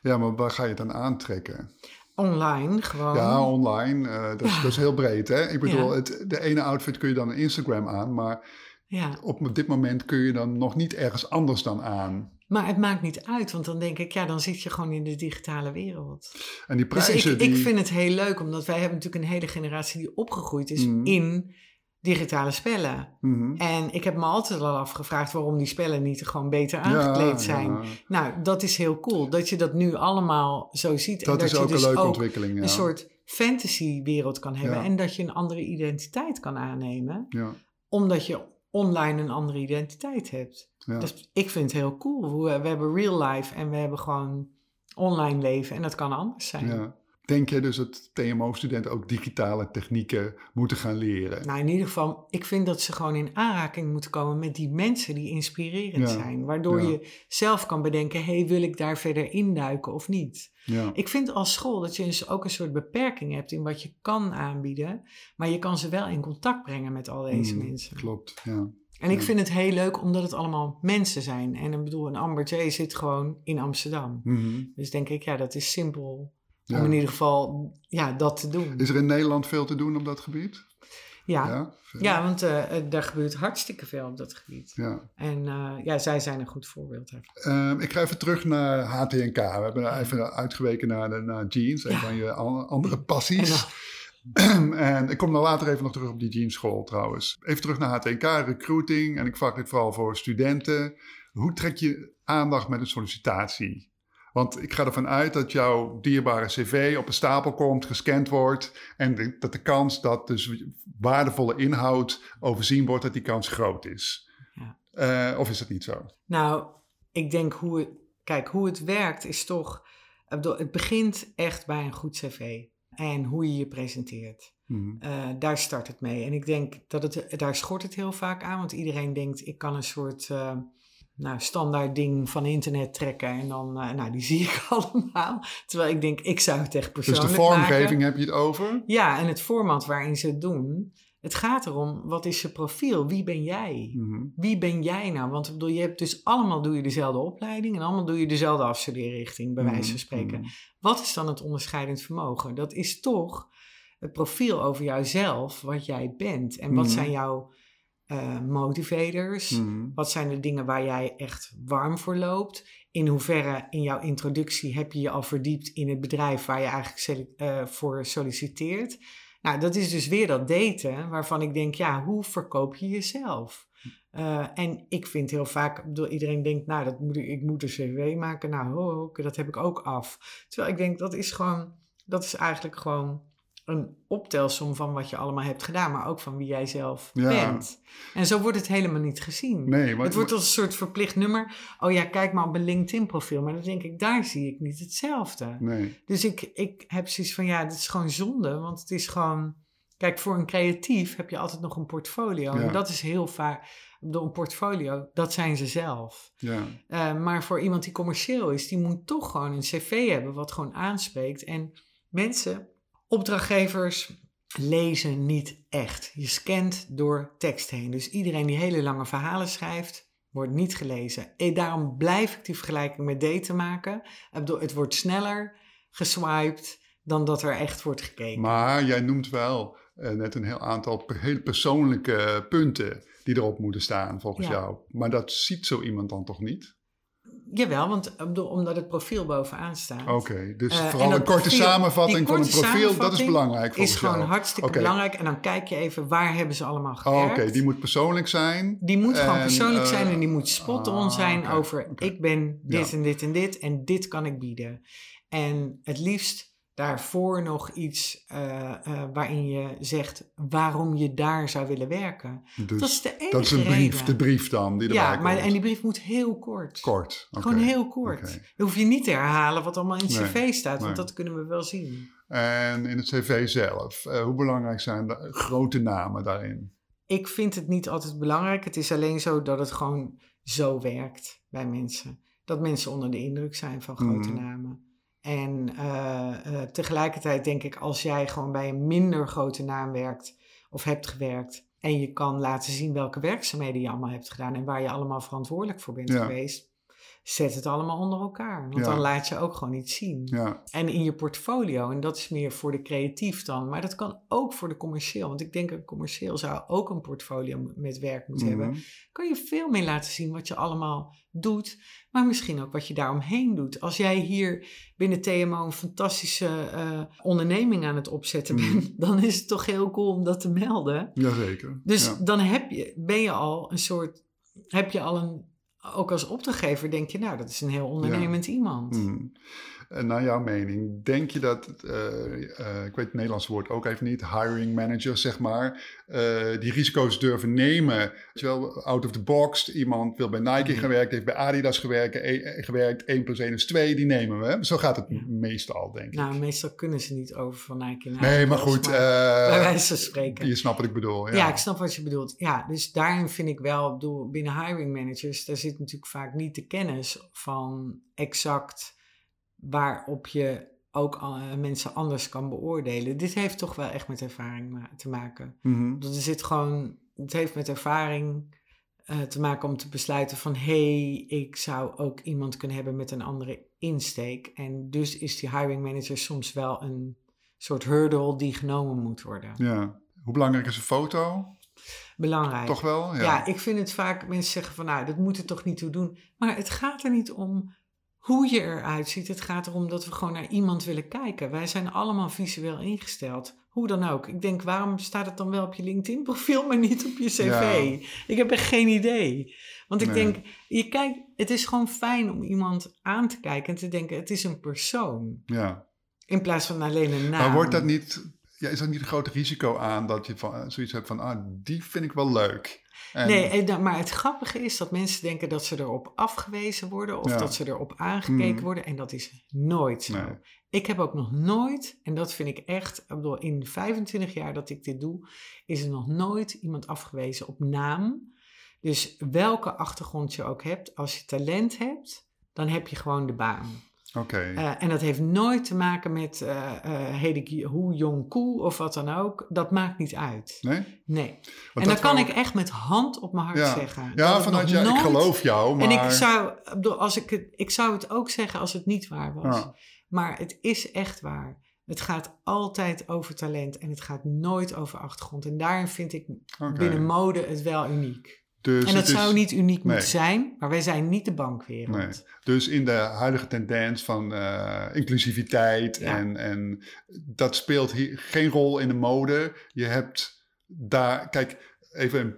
S1: Ja, maar waar ga je dan aantrekken?
S2: Online gewoon.
S1: Ja, online. Uh, dat, Is, dat, is heel breed, hè? Ik bedoel, het, de ene outfit kun je dan Instagram aan, maar ja. op dit moment kun je dan nog niet ergens anders dan aan.
S2: Maar het maakt niet uit, want dan denk ik, ja, dan zit je gewoon in de digitale wereld.
S1: En die dus prijzen.
S2: Dus ik, ik vind het heel leuk, omdat wij hebben natuurlijk een hele generatie die opgegroeid is mm. in digitale spellen. Mhm. En ik heb me altijd al afgevraagd waarom die spellen niet gewoon beter aangekleed zijn. Nou, dat is heel cool dat je dat nu allemaal zo ziet.
S1: Dat,
S2: en dat
S1: is ook je dus een leuke ontwikkeling. Ja.
S2: Een soort fantasy-wereld kan hebben en dat je een andere identiteit kan aannemen, omdat je online een andere identiteit hebt. Dus ik vind het heel cool. We, we hebben real life en we hebben gewoon online leven en dat kan anders zijn.
S1: Denk je dus dat TMO-studenten ook digitale technieken moeten gaan leren?
S2: Nou, in ieder geval, ik vind dat ze gewoon in aanraking moeten komen met die mensen die inspirerend zijn. Waardoor je zelf kan bedenken, hey, wil ik daar verder induiken of niet? Ja. Ik vind als school dat je dus ook een soort beperking hebt in wat je kan aanbieden. Maar je kan ze wel in contact brengen met al deze mm, mensen.
S1: Klopt, ja.
S2: En ik vind het heel leuk omdat het allemaal mensen zijn. En ik bedoel, een Amber J zit gewoon in Amsterdam. Mhm. Dus denk ik, ja, dat is simpel om in ieder geval ja, dat te doen.
S1: Is er in Nederland veel te doen op dat gebied?
S2: Ja, ja, ja want uh, daar gebeurt hartstikke veel op dat gebied. Ja. En uh, ja, zij zijn een goed voorbeeld daarvan.
S1: Um, ik ga even terug naar HTNK. We hebben even uitgeweken naar, de, naar jeans, een van je andere passies. En, ik kom dan later even nog terug op die jeanschool trouwens. Even terug naar HTNK, recruiting. En ik vraag dit vooral voor studenten. Hoe trek je aandacht met een sollicitatie? Want ik ga ervan uit dat jouw dierbare cv op een stapel komt, gescand wordt. En dat de kans dat dus waardevolle inhoud overzien wordt, dat die kans groot is. Ja. Uh, of is dat niet zo?
S2: Nou, ik denk hoe het, kijk, hoe het werkt is toch, het begint echt bij een goed cv. En hoe je je presenteert. Mm daar start het mee. En ik denk dat het, daar schort het heel vaak aan, want iedereen denkt, ik kan een soort... Uh, nou, standaard ding van internet trekken en dan, uh, nou, die zie ik allemaal. Terwijl ik denk, ik zou het echt persoonlijk
S1: Dus de vormgeving heb je het over?
S2: Ja, en het format waarin ze het doen. Het gaat erom, wat is je profiel? Wie ben jij?
S1: Mhm.
S2: Wie ben jij nou? Want ik bedoel, je hebt dus allemaal doe je dezelfde opleiding en allemaal doe je dezelfde afstudeerrichting, bij wijze van
S1: Mhm,
S2: spreken.
S1: mhm.
S2: Wat is dan het onderscheidend vermogen? Dat is toch het profiel over jouzelf, wat jij bent. En wat zijn jouw eh, motivators?
S1: Mhm.
S2: Wat zijn de dingen waar jij echt warm voor loopt? In hoeverre in jouw introductie heb je je al verdiept in het bedrijf waar je eigenlijk eh, voor solliciteert? Nou, dat is dus weer dat daten waarvan ik denk, ja, hoe verkoop je jezelf? Eh, en ik vind heel vaak, bedoel, iedereen denkt, nou, dat moet ik, ik moet een cv maken. Nou, ho, ho, dat heb ik ook af. Terwijl ik denk, dat is gewoon, dat is eigenlijk gewoon een optelsom van wat je allemaal hebt gedaan, maar ook van wie jij zelf
S1: Ja.
S2: bent. En zo wordt het helemaal niet gezien.
S1: Nee, maar
S2: Het wordt als een soort verplicht nummer. Oh ja, kijk maar op mijn LinkedIn-profiel. Maar dan denk ik, daar zie ik niet hetzelfde.
S1: Nee.
S2: Dus ik, ik heb zoiets van, ja, dit is gewoon zonde. Want het is gewoon... Kijk, voor een creatief heb je altijd nog een portfolio.
S1: Ja.
S2: En dat is heel vaak... Door een portfolio, dat zijn ze zelf.
S1: Ja.
S2: Eh, maar voor iemand die commercieel is, die moet toch gewoon een cv hebben wat gewoon aanspreekt. En mensen, opdrachtgevers, lezen niet echt. Je scant door tekst heen. Dus iedereen die hele lange verhalen schrijft, wordt niet gelezen. En daarom blijf ik die vergelijking met daten maken. Het wordt sneller geswiped dan dat er echt wordt gekeken.
S1: Maar jij noemt wel eh, net een heel aantal heel persoonlijke punten die erop moeten staan volgens
S2: Ja.
S1: jou. Maar dat ziet zo iemand dan toch niet?
S2: Jawel, want bedoel, omdat het profiel bovenaan staat.
S1: Oké, dus
S2: Eh,
S1: vooral een korte
S2: profiel-
S1: samenvatting van een
S2: korte
S1: profiel, dat is belangrijk
S2: is
S1: volgens
S2: gewoon
S1: jou.
S2: hartstikke belangrijk. En dan kijk je even waar hebben ze allemaal
S1: Oh,
S2: gewerkt.
S1: Oké, die moet persoonlijk zijn.
S2: Die moet gewoon persoonlijk
S1: eh,
S2: zijn en die moet spot-on
S1: ah,
S2: zijn over ik ben dit
S1: Ja.
S2: en dit en dit en dit kan ik bieden. En het liefst daarvoor nog iets eh, eh, waarin je zegt waarom je daar zou willen werken.
S1: Dus
S2: dat is de enige
S1: dat is een brief,
S2: reden.
S1: de brief dan die
S2: ja, maar,
S1: komt.
S2: en die brief moet heel kort.
S1: Kort.
S2: Gewoon heel kort.
S1: Oké.
S2: Dan hoef je niet te herhalen wat allemaal in het
S1: Nee,
S2: cv staat, want
S1: nee.
S2: dat kunnen we wel zien.
S1: En in het cv zelf, eh, hoe belangrijk zijn de grote namen daarin?
S2: Ik vind het niet altijd belangrijk. Het is alleen zo dat het gewoon zo werkt bij mensen. Dat mensen onder de indruk zijn van grote
S1: Mhm.
S2: namen. En eh, eh, tegelijkertijd denk ik, als jij gewoon bij een minder grote naam werkt of hebt gewerkt. En je kan laten zien welke werkzaamheden je allemaal hebt gedaan en waar je allemaal verantwoordelijk voor bent
S1: Ja.
S2: geweest. Zet het allemaal onder elkaar. Want
S1: Ja.
S2: dan laat je ook gewoon iets zien.
S1: Ja,
S2: En in je portfolio, en dat is meer voor de creatief dan, maar dat kan ook voor de commercieel. Want ik denk een commercieel zou ook een portfolio met werk moeten hebben.
S1: mhm.
S2: Kan je veel meer laten zien wat je allemaal doet, maar misschien ook wat je daaromheen doet. Als jij hier binnen TMO een fantastische eh, onderneming aan het opzetten
S1: Mhm.
S2: bent, dan is het toch heel cool om dat te melden.
S1: Jazeker.
S2: Dus
S1: ja.
S2: dan heb je, ben je al een soort, heb je al een, ook als opdrachtgever denk je, nou dat is een heel ondernemend iemand.
S1: Mhm. En naar jouw mening, denk je dat, eh, eh, ik weet het Nederlandse woord ook even niet, hiring managers zeg maar, eh, die risico's durven nemen? Wel, out of the box, iemand wil bij Nike
S2: Mhm.
S1: gewerkt, heeft bij Adidas gewerkt, eh, gewerkt, 1 plus 1 is 2, die nemen we. Zo gaat het
S2: Ja.
S1: meestal, denk ik.
S2: Nou, meestal kunnen ze niet over van Nike naar
S1: nee, maar goed,
S2: maar
S1: eh,
S2: bij wijze van spreken.
S1: je snapt wat ik bedoel. Ja,
S2: Ja. ik snap wat je bedoelt. Ja, dus daarin vind ik wel, ik bedoel, binnen hiring managers, daar zit natuurlijk vaak niet de kennis van exact waarop je ook eh, mensen anders kan beoordelen. Dit heeft toch wel echt met ervaring ma- te maken. Dat er zit gewoon, het heeft met ervaring eh, te maken om te besluiten van hé, hey, ik zou ook iemand kunnen hebben met een andere insteek. En dus is die hiring manager soms wel een soort hurdle die genomen moet worden.
S1: ja. Hoe belangrijk is een foto?
S2: Belangrijk.
S1: Toch wel?
S2: Ja. ik vind het vaak, mensen zeggen van nou, dat moet er toch niet toe doen. Maar het gaat er niet om hoe je eruit ziet. Het gaat erom dat we gewoon naar iemand willen kijken. Wij zijn allemaal visueel ingesteld. Hoe dan ook. Ik denk, waarom staat het dan wel op je LinkedIn profiel, maar niet op je cv?
S1: Ja.
S2: Ik heb echt geen idee. Want ik
S1: Nee.
S2: denk, je kijkt, het is gewoon fijn om iemand aan te kijken en te denken, het is een persoon.
S1: ja.
S2: In plaats van alleen een naam.
S1: Maar wordt dat niet, ja, is dat niet een groot risico aan dat je van, eh, zoiets hebt van, ah, die vind ik wel leuk? En,
S2: Nee, en maar het grappige is dat mensen denken dat ze erop afgewezen worden of
S1: Ja.
S2: dat ze erop aangekeken
S1: Mhm.
S2: worden. En dat is nooit zo.
S1: Nee.
S2: Ik heb ook nog nooit, en dat vind ik echt, ik bedoel, in de 25 jaar dat ik dit doe, is er nog nooit iemand afgewezen op naam. Dus welke achtergrond je ook hebt, als je talent hebt, dan heb je gewoon de baan.
S1: Oké.
S2: Eh, en dat heeft nooit te maken met uh, heet ik hoe jong koe of wat dan ook. Dat maakt niet uit.
S1: Nee?
S2: Nee. en dat kan ik echt met hand op mijn hart zeggen.
S1: Ja, vanuit ja, ik geloof jou. Maar...
S2: En ik zou, als ik, het, ik zou het ook zeggen als het niet waar was. Maar het is echt waar. Het gaat altijd over talent en het gaat nooit over achtergrond. En daarin vind ik binnen mode het wel uniek. Dus en dat zou niet uniek moeten zijn, maar wij zijn niet de bankwereld. Nee.
S1: Dus in de huidige tendens van uh, inclusiviteit en, en dat speelt hier geen rol in de mode. Je hebt daar, kijk, even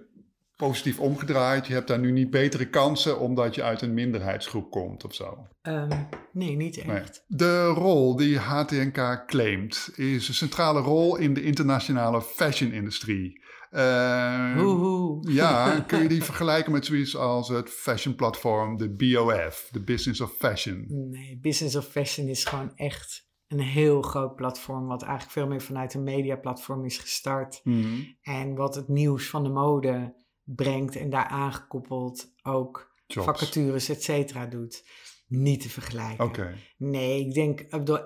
S1: positief omgedraaid. Je hebt daar nu niet betere kansen omdat je uit een minderheidsgroep komt of zo.
S2: Um, nee, niet echt.
S1: De rol die HTNK claimt is een centrale rol in de internationale fashion-industrie.
S2: Uh,
S1: ja, kun je die vergelijken met zoiets als het fashion platform, de BOF, de Business of Fashion?
S2: Nee, Business of Fashion is gewoon echt een heel groot platform, wat eigenlijk veel meer vanuit een mediaplatform is gestart.
S1: Mhm.
S2: En wat het nieuws van de mode brengt en daar aangekoppeld ook vacatures, et cetera, doet. Niet te vergelijken.
S1: Oké.
S2: Nee, ik denk,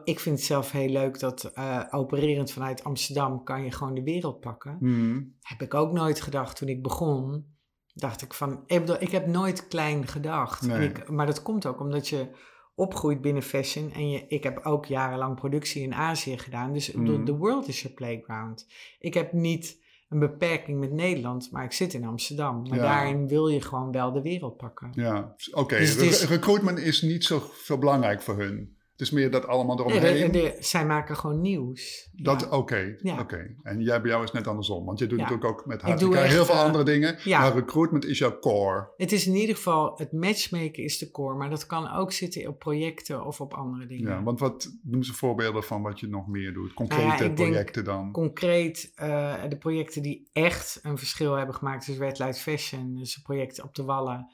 S2: ik vind het zelf heel leuk dat uh, opererend vanuit Amsterdam kan je gewoon de wereld pakken.
S1: Mhm.
S2: Heb ik ook nooit gedacht toen ik begon. Dacht ik van, ik, bedoel, ik heb nooit klein gedacht.
S1: Nee.
S2: Ik, maar dat komt ook omdat je opgroeit binnen fashion. En je, ik heb ook jarenlang productie in Azië gedaan. Dus mm. the world is your playground. Ik heb niet een beperking met Nederland, maar ik zit in Amsterdam. Maar daarin wil je gewoon wel de wereld pakken.
S1: Ja, oké. Dus recruitment is niet zo, zo belangrijk voor hun. Is meer dat allemaal eromheen.
S2: Nee, zij maken gewoon nieuws.
S1: Dat, Oké, oké. En jij, bij jou is net andersom. Want je doet natuurlijk ook met HTK heel veel andere dingen. Maar recruitment is jouw core.
S2: Het is in ieder geval, het matchmaken is de core. Maar dat kan ook zitten op projecten of op andere dingen.
S1: Ja, want wat noem ze voorbeelden van wat je nog meer doet? Concrete nou projecten dan?
S2: Concreet, uh, de projecten die echt een verschil hebben gemaakt. Dus Red Light Fashion, dus een project op de Wallen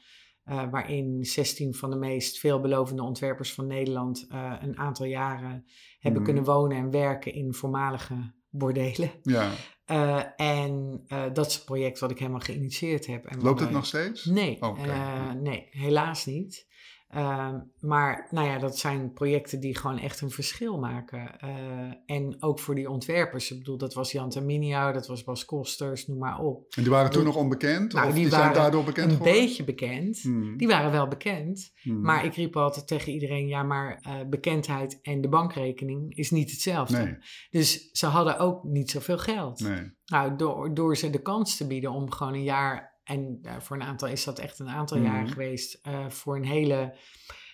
S2: uh, waarin 16 van de meest veelbelovende ontwerpers van Nederland uh, een aantal jaren hebben mhm. kunnen wonen en werken in voormalige bordelen.
S1: Ja.
S2: Uh, en dat is het project wat ik helemaal geïnitieerd heb. En
S1: Loopt het nog steeds?
S2: Nee, okay. nee, helaas niet. Ehm, maar nou ja, dat zijn projecten die gewoon echt een verschil maken. Uh, en ook voor die ontwerpers. Ik bedoel, dat was Jan Terminio, dat was Bas Kosters, noem maar op.
S1: En die waren toen nog onbekend? Nou, of die, zijn daardoor bekend
S2: een
S1: geworden?
S2: Een beetje bekend. Hmm. Die waren wel bekend. Hmm. Maar ik riep altijd tegen iedereen, ja, maar uh, bekendheid en de bankrekening is niet hetzelfde.
S1: Nee.
S2: Dus ze hadden ook niet zoveel geld.
S1: Nee.
S2: Nou, door, door ze de kans te bieden om gewoon een jaar en uh, voor een aantal is dat echt een aantal mm. jaar geweest. Uh, voor een hele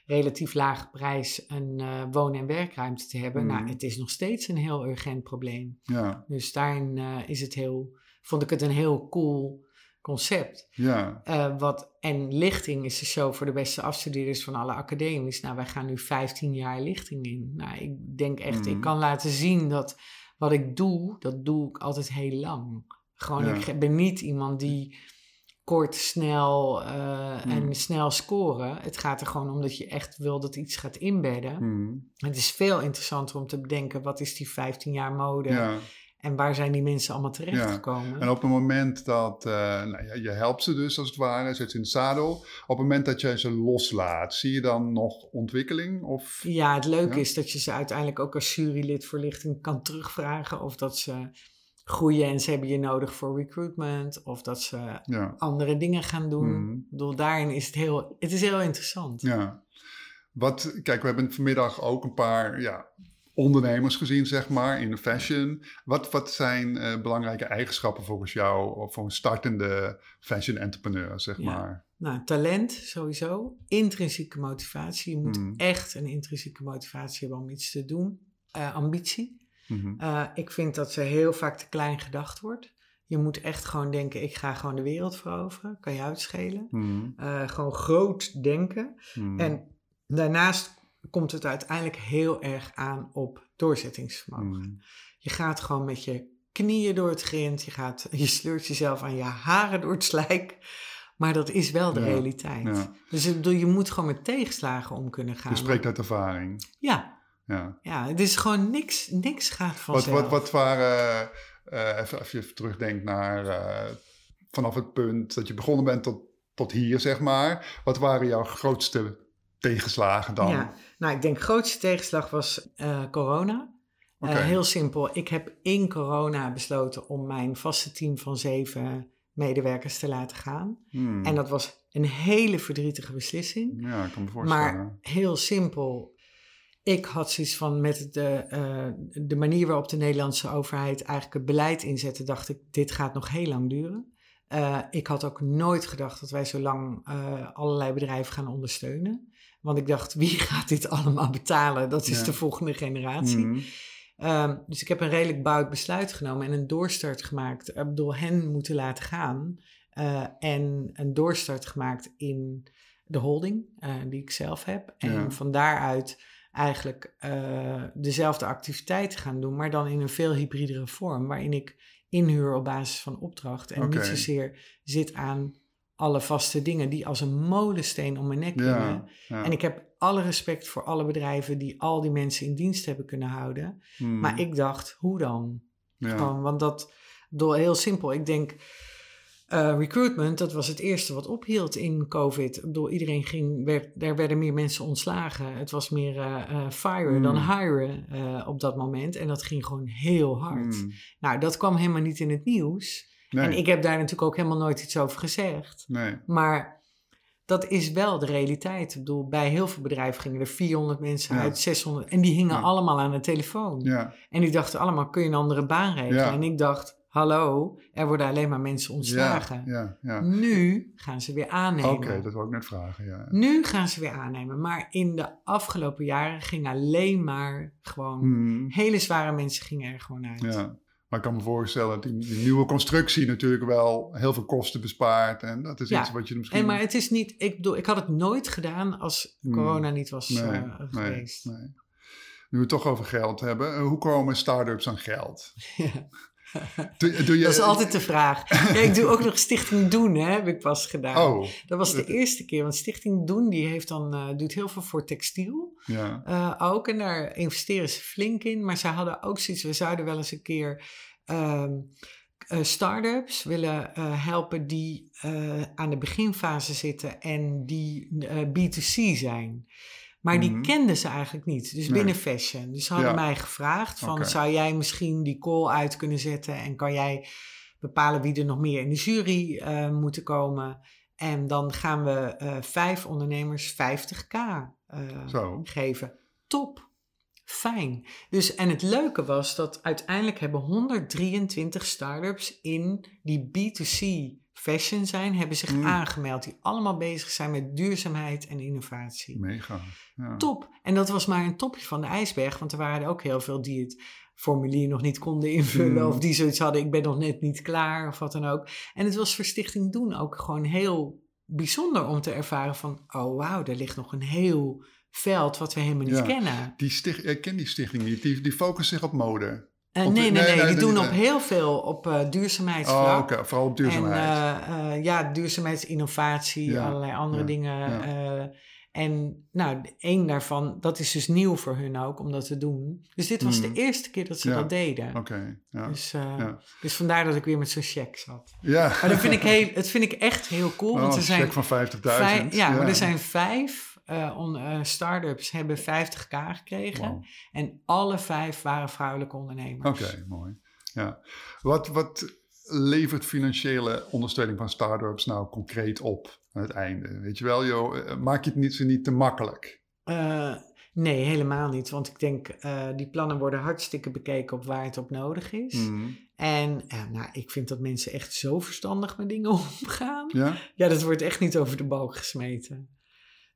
S2: relatief lage prijs een uh, woon- en werkruimte te hebben. Nou, mm. het is nog steeds een heel urgent probleem.
S1: Ja.
S2: Dus daarin is het heel, vond ik het een heel cool concept.
S1: Ja.
S2: wat, en lichting is de show voor de beste afstudeerders van alle academies. Nou, wij gaan nu 15 jaar lichting in. Nou, ik denk echt, mm. ik kan laten zien dat wat ik doe, dat doe ik altijd heel lang. Gewoon, ja. ik ben niet iemand die kort, snel uh, en hmm. snel scoren. Het gaat er gewoon om dat je echt wil dat iets gaat inbedden.
S1: Mm.
S2: Het is veel interessanter om te bedenken, wat is die 15 jaar mode?
S1: Ja.
S2: En waar zijn die mensen allemaal terechtgekomen? Ja.
S1: En op het moment dat, uh, nou ja, je helpt ze dus als het ware, zet ze in het zadel. Op het moment dat jij ze loslaat, zie je dan nog ontwikkeling? Of,
S2: ja, het leuke is dat je ze uiteindelijk ook als jurylid verlichting kan terugvragen. Of dat ze groeien en ze hebben je nodig voor recruitment of dat ze andere dingen gaan doen. Mm. Ik bedoel, daarin is het heel, het is heel interessant.
S1: Ja. Wat, kijk, we hebben vanmiddag ook een paar ja, ondernemers gezien, zeg maar, in de fashion. Wat, wat zijn uh, belangrijke eigenschappen volgens jou voor een startende fashion entrepreneur, zeg maar?
S2: Nou, talent sowieso. Intrinsieke motivatie. Je moet mm. echt een intrinsieke motivatie hebben om iets te doen. Uh, ambitie. Eh, ik vind dat ze heel vaak te klein gedacht wordt. Je moet echt gewoon denken, ik ga gewoon de wereld veroveren. Kan je uitschelen. Eh, gewoon groot denken.
S1: Mhm.
S2: En daarnaast komt het uiteindelijk heel erg aan op doorzettingsvermogen. Je gaat gewoon met je knieën door het grind. Je, gaat, je sleurt jezelf aan je haren door het slijk. Maar dat is wel de realiteit. Dus ik bedoel, je moet gewoon met tegenslagen om kunnen gaan.
S1: Je spreekt uit ervaring.
S2: Ja,
S1: ja.
S2: ja, het is gewoon niks, niks gaat vanzelf.
S1: Wat, wat, wat waren, uh, even, als je terugdenkt naar uh, vanaf het punt dat je begonnen bent tot, tot hier, zeg maar. Wat waren jouw grootste tegenslagen dan? Ja,
S2: nou ik denk de grootste tegenslag was corona. heel simpel. Ik heb in corona besloten om mijn vaste team van zeven medewerkers te laten gaan. Hmm. En dat was een hele verdrietige beslissing.
S1: Ja, ik kan me voorstellen.
S2: Maar heel simpel. Ik had zoiets van met de, uh, de manier waarop de Nederlandse overheid eigenlijk het beleid inzette, dacht ik, dit gaat nog heel lang duren. Uh, ik had ook nooit gedacht dat wij zo lang uh, allerlei bedrijven gaan ondersteunen. Want ik dacht, wie gaat dit allemaal betalen? Dat is de volgende generatie. Mm. Um, dus ik heb een redelijk bout besluit genomen en een doorstart gemaakt. Ik bedoel, hen moeten laten gaan. En een doorstart gemaakt in de holding, die ik zelf heb. En ja. van daaruit eigenlijk uh, dezelfde activiteiten gaan doen, maar dan in een veel hybridere vorm, waarin ik inhuur op basis van opdracht en okay. niet zozeer zit aan alle vaste dingen die als een molensteen om mijn nek kunnen. Ja, En ik heb alle respect voor alle bedrijven die al die mensen in dienst hebben kunnen houden. Hmm. Maar ik dacht, hoe dan? Gewoon, want dat, door heel simpel, ik denk, uh, recruitment, dat was het eerste wat ophield in COVID. Ik bedoel, iedereen ging, werd, er werden meer mensen ontslagen. Het was meer uh, uh, fire dan hmm. hiren op dat moment. En dat ging gewoon heel hard. Hmm. Nou, dat kwam helemaal niet in het nieuws. Nee. En ik heb daar natuurlijk ook helemaal nooit iets over gezegd.
S1: Nee.
S2: Maar dat is wel de realiteit. Ik bedoel, bij heel veel bedrijven gingen er 400 mensen uit, 600. En die hingen allemaal aan de telefoon.
S1: Ja.
S2: En die dachten allemaal, kun je een andere baan regelen? En ik dacht, hallo, er worden alleen maar mensen ontslagen.
S1: Ja, ja,
S2: Nu gaan ze weer aannemen.
S1: Oké, dat wil ik net vragen, ja.
S2: Nu gaan ze weer aannemen. Maar in de afgelopen jaren ging alleen maar gewoon... Hmm. Hele zware mensen gingen er gewoon uit.
S1: Ja. Maar ik kan me voorstellen dat die, nieuwe constructie natuurlijk wel heel veel kosten bespaart. En dat is iets wat je misschien...
S2: En maar het is niet... Ik bedoel, ik had het nooit gedaan als hmm. corona niet was nee, uh, geweest.
S1: Nee, nee. Nu we het toch over geld hebben. Eh, hoe komen start-ups aan geld?
S2: Ja. Doe, doe je... Dat is altijd de vraag. Ja, ik doe ook nog Stichting Doen, hè, heb ik pas gedaan.
S1: Oh.
S2: Dat was de eerste keer, want Stichting Doen die heeft dan, uh, doet heel veel voor textiel
S1: ja.
S2: Uh, ook. En daar investeren ze flink in. Maar ze hadden ook zoiets, we zouden wel eens een keer uh, uh, start-ups willen helpen die aan de beginfase zitten en die B2C zijn. Maar die mm kenden ze eigenlijk niet. Dus binnen fashion. Dus ze hadden mij gevraagd van... zou jij misschien die call uit kunnen zetten... en kan jij bepalen wie er nog meer in de jury uh, moeten komen... En dan gaan we uh, vijf ondernemers 50k uh, geven. Top. Fijn. Dus, en het leuke was dat uiteindelijk hebben 123 start-ups in die B2C fashion zijn, hebben zich mm. aangemeld. Die allemaal bezig zijn met duurzaamheid en innovatie.
S1: Mega. Ja.
S2: Top. En dat was maar een topje van de ijsberg. Want er waren ook heel veel die het formulier nog niet konden invullen. Mm. Of die zoiets hadden, ik ben nog net niet klaar. Of wat dan ook. En het was voor Stichting Doen ook gewoon heel bijzonder om te ervaren van... Oh wauw, er ligt nog een heel veld wat we helemaal niet kennen.
S1: Die sticht, ik ken die stichting niet. Die, die focussen zich op mode.
S2: Uh, nee, nee, nee, die doen op heel veel op uh, duurzaamheidsvlak.
S1: Oh, okay. vooral op duurzaamheid.
S2: En uh, ja, duurzaamheidsinnovatie, ja. allerlei andere ja. dingen. Ja. en nou, één daarvan, dat is dus nieuw voor hun ook om dat te doen. Dus dit was mm. de eerste keer dat ze dat deden.
S1: Oké. Okay.
S2: Dus, dus vandaar dat ik weer met zo'n check zat.
S1: Ja.
S2: Maar dat vind ik, heel, dat vind ik echt heel cool. Oh, want er zijn
S1: check van 50.000.
S2: Ja, maar er zijn vijf uh, on, uh, start-ups hebben 50k gekregen. Wow. En alle vijf waren vrouwelijke ondernemers.
S1: Oké, okay, mooi. Ja. Wat, wat levert financiële ondersteuning van start-ups nou concreet op aan het einde? Weet je wel, joh, eh, maak je het niet zo niet te makkelijk?
S2: Uh, nee, helemaal niet. Want ik denk, die plannen worden hartstikke bekeken op waar het op nodig is. Mm. En nou, ik vind dat mensen echt zo verstandig met dingen omgaan.
S1: Ja?
S2: Ja, dat wordt echt niet over de balk gesmeten.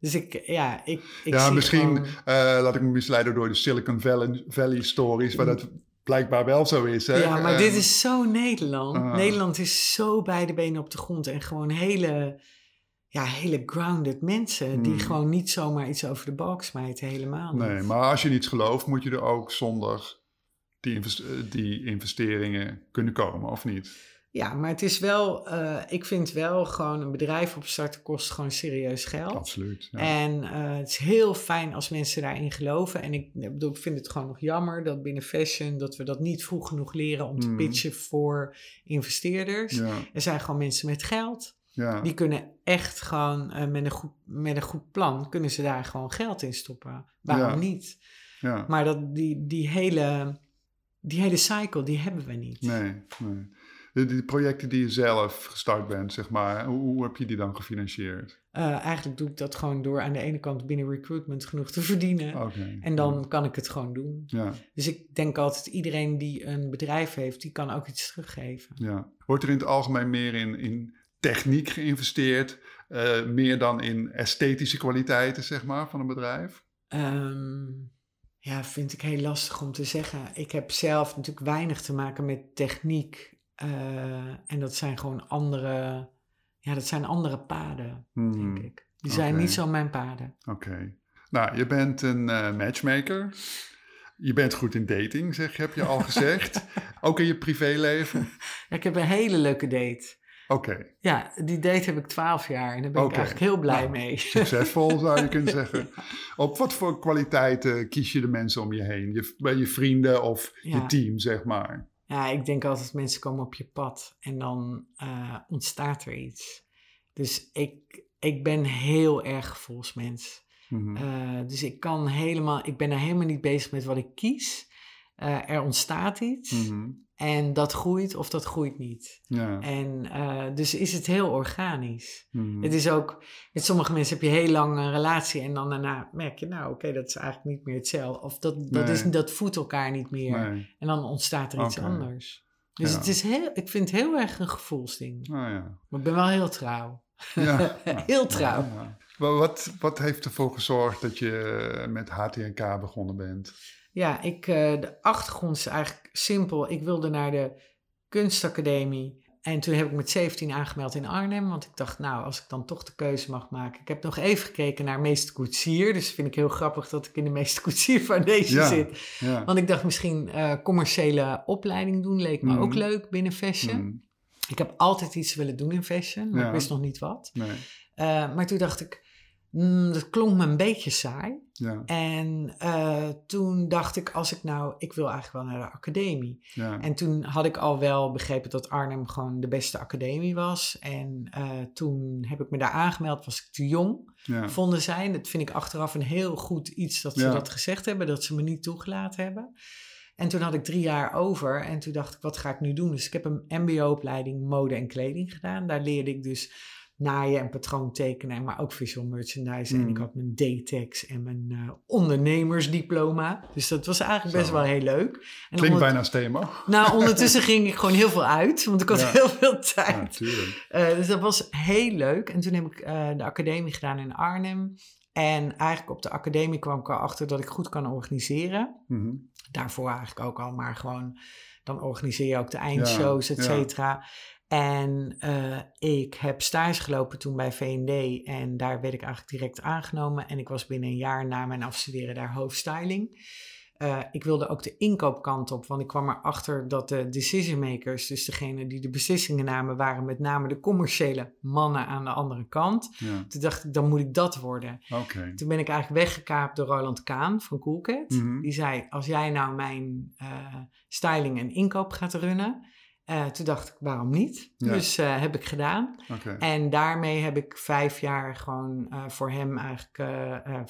S2: Dus ik, ja, ik, ik
S1: Ja, misschien gewoon... uh, laat ik me misleiden door de Silicon Valley, Valley stories, waar dat blijkbaar wel zo is. Hè?
S2: Ja, maar dit is zo Nederland. Uh, Nederland is zo bij de benen op de grond en gewoon hele, ja, hele grounded mensen hmm. die gewoon niet zomaar iets over de balk smijten, helemaal niet.
S1: Nee, maar als je niets gelooft, moet je er ook zonder die, invest die investeringen kunnen komen, of niet?
S2: Ja, maar het is wel, uh, ik vind wel gewoon een bedrijf opstarten kost gewoon serieus geld.
S1: Absoluut.
S2: Ja. En uh, het is heel fijn als mensen daarin geloven. En ik, ik vind het gewoon nog jammer dat binnen fashion, dat we dat niet vroeg genoeg leren om te mm. pitchen voor investeerders.
S1: Ja.
S2: Er zijn gewoon mensen met geld. Ja. Die kunnen echt gewoon uh, met, een goed, met een goed plan, kunnen ze daar gewoon geld in stoppen. Waarom niet? Ja. Maar dat, die, die, hele, die hele cycle, die hebben we niet.
S1: Nee, nee. De, die projecten die je zelf gestart bent, zeg maar, hoe, hoe heb je die dan gefinancierd?
S2: Uh, eigenlijk doe ik dat gewoon door aan de ene kant binnen recruitment genoeg te verdienen. En dan kan ik het gewoon doen. Ja. Dus ik denk altijd, iedereen die een bedrijf heeft, die kan ook iets teruggeven.
S1: Ja. Wordt er in het algemeen meer in, in techniek geïnvesteerd, uh, meer dan in esthetische kwaliteiten, zeg maar, van een bedrijf? Um,
S2: ja, vind ik heel lastig om te zeggen. Ik heb zelf natuurlijk weinig te maken met techniek. Uh, en dat zijn gewoon andere, ja, dat zijn andere paden, denk hmm. ik. Die zijn niet zo mijn paden.
S1: Oké. Nou, je bent een uh, matchmaker. Je bent goed in dating, zeg, heb je al gezegd. Ook in je privéleven.
S2: Ja, ik heb een hele leuke date.
S1: Oké.
S2: Ja, die date heb ik twaalf jaar en daar ben ik eigenlijk heel blij nou, mee.
S1: Succesvol zou je kunnen zeggen. Op wat voor kwaliteiten kies je de mensen om je heen? Je, bij je vrienden of je team, zeg maar?
S2: Ja, ik denk altijd mensen komen op je pad en dan uh, ontstaat er iets. Dus ik, ik ben heel erg gevoelsmens. Mm uh, dus ik kan helemaal, ik ben er helemaal niet bezig met wat ik kies. Uh, er ontstaat iets. Mm en dat groeit of dat groeit niet. Ja. En uh, dus is het heel organisch. Hmm. Het is ook, met sommige mensen heb je heel lang een relatie en dan daarna merk je, nou oké, dat is eigenlijk niet meer hetzelfde. Of dat, dat, is, dat voedt elkaar niet meer. En dan ontstaat er iets anders. Dus het is heel, ik vind het heel erg een gevoelsding. Oh, ja. Maar ik ben wel heel trouw. Ja. heel trouw.
S1: Wat, wat heeft ervoor gezorgd dat je met HTNK begonnen bent?
S2: Ja, ik, uh, de achtergrond is eigenlijk simpel. Ik wilde naar de kunstacademie. En toen heb ik met 17 aangemeld in Arnhem. Want ik dacht, nou, als ik dan toch de keuze mag maken. Ik heb nog even gekeken naar meester koetsier. Dus vind ik heel grappig dat ik in de meester koetsier foundation zit. Ja. Want ik dacht misschien uh, commerciële opleiding doen. Leek me ook mhm. leuk binnen fashion. Mhm. Ik heb altijd iets willen doen in fashion. Maar ik wist nog niet wat. Nee. Uh, maar toen dacht ik, Mm, dat klonk me een beetje saai. Ja. En uh, toen dacht ik, als ik nou, ik wil eigenlijk wel naar de academie. Ja. En toen had ik al wel begrepen dat Arnhem gewoon de beste academie was. En uh, toen heb ik me daar aangemeld, was ik te jong, ja. vonden zij. Dat vind ik achteraf een heel goed iets dat ze dat gezegd hebben, dat ze me niet toegelaten hebben. En toen had ik drie jaar over en toen dacht ik, wat ga ik nu doen? Dus ik heb een mbo-opleiding mode en kleding gedaan. Daar leerde ik dus naaien en patroon tekenen, maar ook visual merchandise. En ik mm. had mijn DTEX en mijn uh, ondernemersdiploma. Dus dat was eigenlijk best wel heel leuk.
S1: En Klinkt bijna als thema.
S2: Nou, ondertussen ging ik gewoon heel veel uit, want ik had heel veel tijd. Ja, uh, dus dat was heel leuk. En toen heb ik uh, de academie gedaan in Arnhem. En eigenlijk op de academie kwam ik erachter dat ik goed kan organiseren. Mm -hmm. Daarvoor eigenlijk ook al, maar gewoon dan organiseer je ook de eindshows, et cetera. En uh, ik heb stage gelopen toen bij VND en daar werd ik eigenlijk direct aangenomen. En ik was binnen een jaar na mijn afstuderen daar hoofdstyling. Uh, ik wilde ook de inkoopkant op, want ik kwam erachter dat de decision makers, dus degene die de beslissingen namen, waren met name de commerciële mannen aan de andere kant. Ja. Toen dacht ik, dan moet ik dat worden. Okay. Toen ben ik eigenlijk weggekaapt door Roland Kaan van Coolcat. Mm Die zei, als jij nou mijn uh, styling en inkoop gaat runnen, uh, toen dacht ik, waarom niet? Dus uh, heb ik gedaan. Okay. En daarmee heb ik vijf jaar gewoon uh, voor hem eigenlijk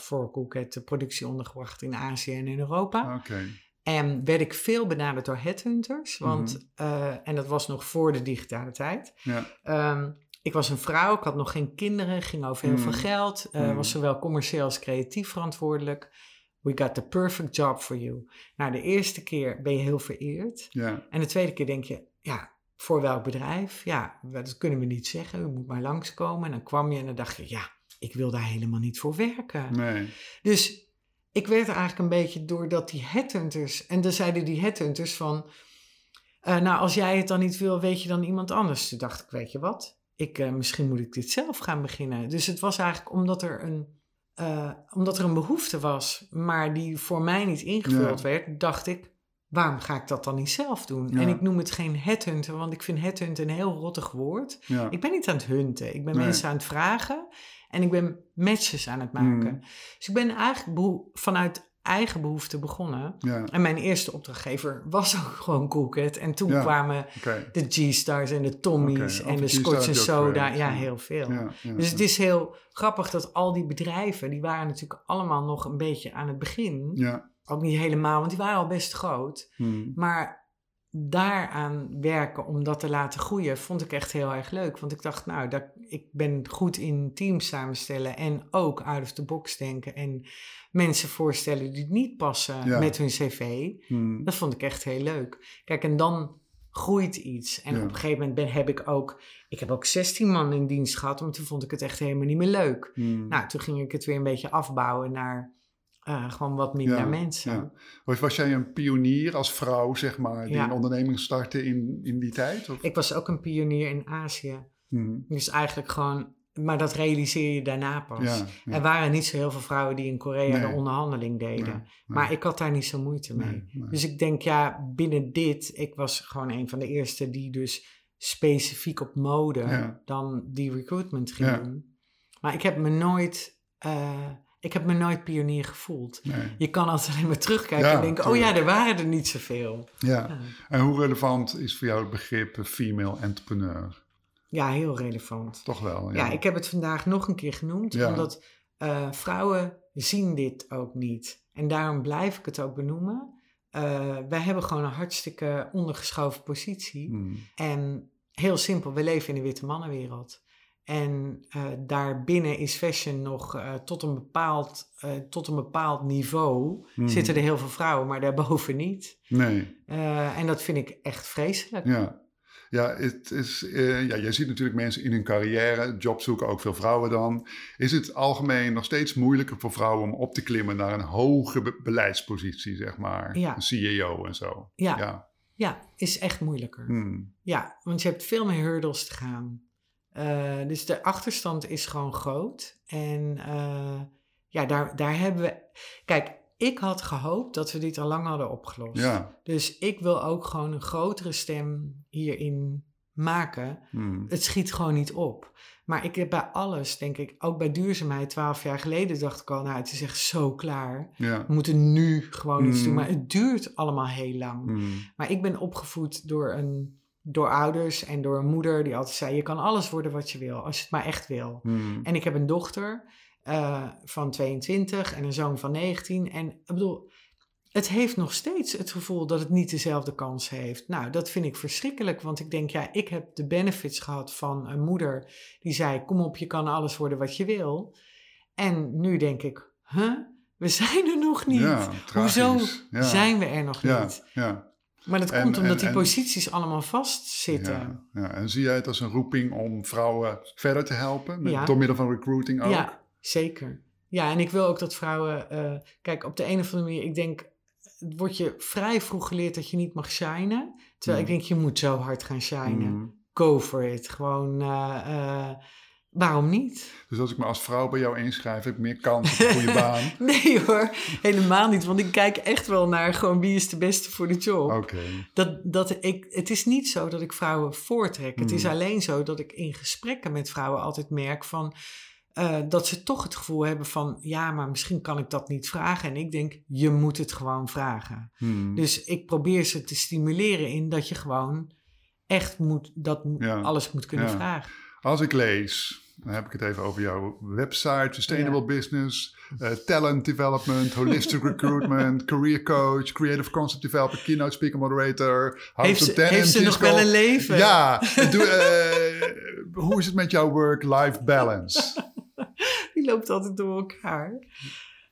S2: voor Coolcat de productie ondergebracht in Azië en in Europa. Okay. En werd ik veel benaderd door headhunters. Want, mm -hmm. en dat was nog voor de digitale tijd. Ja. Um, ik was een vrouw, ik had nog geen kinderen, ging over heel mm veel geld. Mm Was zowel commercieel als creatief verantwoordelijk. We got the perfect job for you. Nou, de eerste keer ben je heel vereerd. Ja. En de tweede keer denk je, ja, voor welk bedrijf? Ja, dat kunnen we niet zeggen. U moet maar langskomen. En dan kwam je en dan dacht je, ja, ik wil daar helemaal niet voor werken. Nee. Dus ik werd er eigenlijk een beetje doordat die headhunters... En dan zeiden die headhunters van... Uh, nou, als jij het dan niet wil, weet je dan iemand anders? Toen dacht ik, weet je wat? Ik, uh, misschien moet ik dit zelf gaan beginnen. Dus het was eigenlijk omdat er een... Uh, omdat er een behoefte was, maar die voor mij niet ingevuld werd, dacht ik, waarom ga ik dat dan niet zelf doen? En ik noem het geen headhunter, want ik vind headhunter een heel rottig woord. Ik ben niet aan het hunten. Ik ben mensen aan het vragen en ik ben matches aan het maken. Mm. Dus ik ben eigenlijk vanuit eigen behoefte begonnen. Ja. En mijn eerste opdrachtgever was ook gewoon Coolcat. En toen kwamen de G-Stars en de Tommy's en de Scotch en Soda. Ja, heel veel. Dus het is heel grappig dat al die bedrijven, die waren natuurlijk allemaal nog een beetje aan het begin. Ja. Ook niet helemaal, want die waren al best groot. Hmm. Maar daaraan werken om dat te laten groeien, vond ik echt heel erg leuk. Want ik dacht, nou, dat, ik ben goed in teams samenstellen en ook out of the box denken en mensen voorstellen die niet passen met hun cv. Hmm. Dat vond ik echt heel leuk. Kijk, en dan groeit iets. En op een gegeven moment ben, heb ik ook, ik heb ook 16 man in dienst gehad, want toen vond ik het echt helemaal niet meer leuk. Hmm. Nou, toen ging ik het weer een beetje afbouwen naar uh, gewoon wat minder mensen. Ja.
S1: Was, was jij een pionier als vrouw, zeg maar, die een onderneming startte in, in die tijd? Of?
S2: Ik was ook een pionier in Azië. Hmm. Dus eigenlijk gewoon, maar dat realiseer je daarna pas. Er waren niet zo heel veel vrouwen die in Korea de onderhandeling deden. Maar ik had daar niet zo moeite mee. Dus ik denk, ja, binnen dit, ik was gewoon een van de eerste die dus specifiek op mode dan die recruitment ging doen. Maar ik heb me nooit. Uh, ik heb me nooit pionier gevoeld. Je kan altijd alleen maar terugkijken en denken: oh ja, er waren er niet zoveel.
S1: Ja. ja. En hoe relevant is voor jou het begrip female entrepreneur?
S2: Ja, heel relevant.
S1: Toch wel.
S2: Ja, ja ik heb het vandaag nog een keer genoemd, omdat uh, vrouwen zien dit ook niet. En daarom blijf ik het ook benoemen. Uh, wij hebben gewoon een hartstikke ondergeschoven positie. Hmm. En heel simpel, we leven in de witte mannenwereld. En uh, daarbinnen is fashion nog uh, tot, een bepaald, uh, tot een bepaald niveau. Hmm. Zitten er heel veel vrouwen, maar daarboven niet. Nee. en dat vind ik echt vreselijk.
S1: Ja, ja, het is, ja je ziet natuurlijk mensen in hun carrière, job zoeken ook veel vrouwen dan. Is het algemeen nog steeds moeilijker voor vrouwen om op te klimmen naar een hoge beleidspositie, zeg maar? Ja. Een CEO en zo.
S2: Ja, ja. ja is echt moeilijker. Hmm. Ja, want je hebt veel meer hurdles te gaan. Uh, dus de achterstand is gewoon groot. En uh, ja, daar, daar hebben we. Kijk, ik had gehoopt dat we dit al lang hadden opgelost. Ja. Dus ik wil ook gewoon een grotere stem hierin maken. Hmm. Het schiet gewoon niet op. Maar ik heb bij alles, denk ik, ook bij duurzaamheid, twaalf jaar geleden dacht ik al, nou, het is echt zo klaar. Ja. We moeten nu gewoon iets doen. Hmm. Maar het duurt allemaal heel lang. Hmm. Maar ik ben opgevoed door een door ouders en door een moeder die altijd zei: Je kan alles worden wat je wil, als je het maar echt wil. Hmm. En ik heb een dochter uh, van 22 en een zoon van 19. En ik bedoel, het heeft nog steeds het gevoel dat het niet dezelfde kans heeft. Nou, dat vind ik verschrikkelijk, want ik denk, ja, ik heb de benefits gehad van een moeder die zei: Kom op, je kan alles worden wat je wil. En nu denk ik, huh? We zijn er nog niet. Ja, Hoezo zijn we er nog niet? Ja. Maar dat komt omdat die posities allemaal vastzitten.
S1: Ja, ja, en zie jij het als een roeping om vrouwen verder te helpen? Met, Door middel van recruiting ook?
S2: Ja, zeker. Ja, en ik wil ook dat vrouwen... Uh, kijk, op de een of andere manier, ik denk... Word je vrij vroeg geleerd dat je niet mag shinen. Terwijl ik denk, je moet zo hard gaan shinen. Mm. Go for it. Gewoon... Uh, Waarom niet?
S1: Dus als ik me als vrouw bij jou inschrijf, heb ik meer kans op een goede baan?
S2: nee hoor, helemaal niet. Want ik kijk echt wel naar gewoon wie is de beste voor de job. Oké. Dat, dat ik, het is niet zo dat ik vrouwen voortrek. Het is hmm. alleen zo dat ik in gesprekken met vrouwen altijd merk van... Uh, dat ze toch het gevoel hebben van... ja, maar misschien kan ik dat niet vragen. En ik denk, je moet het gewoon vragen. Hmm. Dus ik probeer ze te stimuleren in dat je gewoon echt moet, dat alles moet kunnen vragen.
S1: Als ik lees, dan heb ik het even over jouw website, Sustainable Business, uh, Talent Development, Holistic Recruitment, Career Coach, Creative Concept Developer, Keynote Speaker Moderator.
S2: Heeft ze, heeft ze nog wel een leven?
S1: Ja. Doe, uh, hoe is het met jouw work-life balance?
S2: Die loopt altijd door elkaar.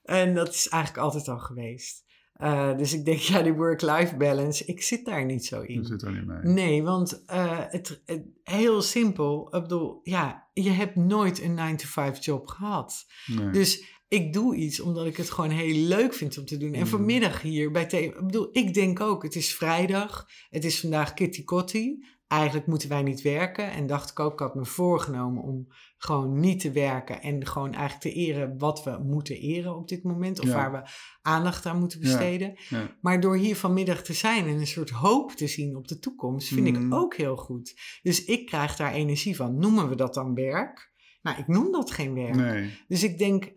S2: En dat is eigenlijk altijd al geweest. Uh, dus ik denk, ja, die work-life balance, ik zit daar niet zo in.
S1: Je zit er niet mee.
S2: Nee, want uh, het, het, heel simpel. Ik bedoel, ja, je hebt nooit een 9-to-5 job gehad. Nee. Dus ik doe iets omdat ik het gewoon heel leuk vind om te doen. En mm. vanmiddag hier bij thema. Ik bedoel, ik denk ook, het is vrijdag. Het is vandaag Kitty Kotti eigenlijk moeten wij niet werken. En dacht ik ook, ik had me voorgenomen om gewoon niet te werken en gewoon eigenlijk te eren wat we moeten eren op dit moment. Of waar we aandacht aan moeten besteden. Maar door hier vanmiddag te zijn en een soort hoop te zien op de toekomst, vind ik mm. ook heel goed. Dus ik krijg daar energie van. Noemen we dat dan werk? Nou, ik noem dat geen werk. Nee. Dus ik denk,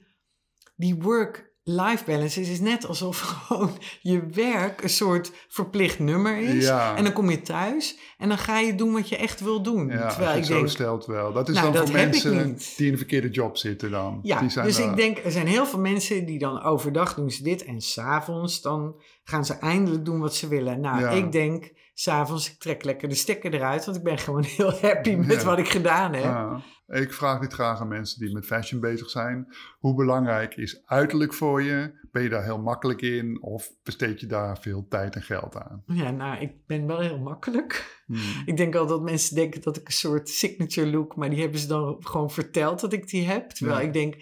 S2: die work life balance is, is net alsof gewoon je werk een soort verplicht nummer is. En dan kom je thuis en dan ga je doen wat je echt wil doen.
S1: Ja, Terwijl ik zo denk, stelt wel. Dat is nou, dan voor mensen die in een verkeerde job zitten dan.
S2: Ja, die zijn dus ik denk, er zijn heel veel mensen die dan overdag doen ze dit en s'avonds dan gaan ze eindelijk doen wat ze willen. Nou, ik denk s'avonds, ik trek lekker de stekker eruit, want ik ben gewoon heel happy met wat ik gedaan heb. Ja.
S1: Ik vraag dit graag aan mensen die met fashion bezig zijn. Hoe belangrijk is uiterlijk voor je? Ben je daar heel makkelijk in of besteed je daar veel tijd en geld aan?
S2: Ja, nou, ik ben wel heel makkelijk. Hmm. Ik denk al dat mensen denken dat ik een soort signature look, maar die hebben ze dan gewoon verteld dat ik die heb. Terwijl ik denk,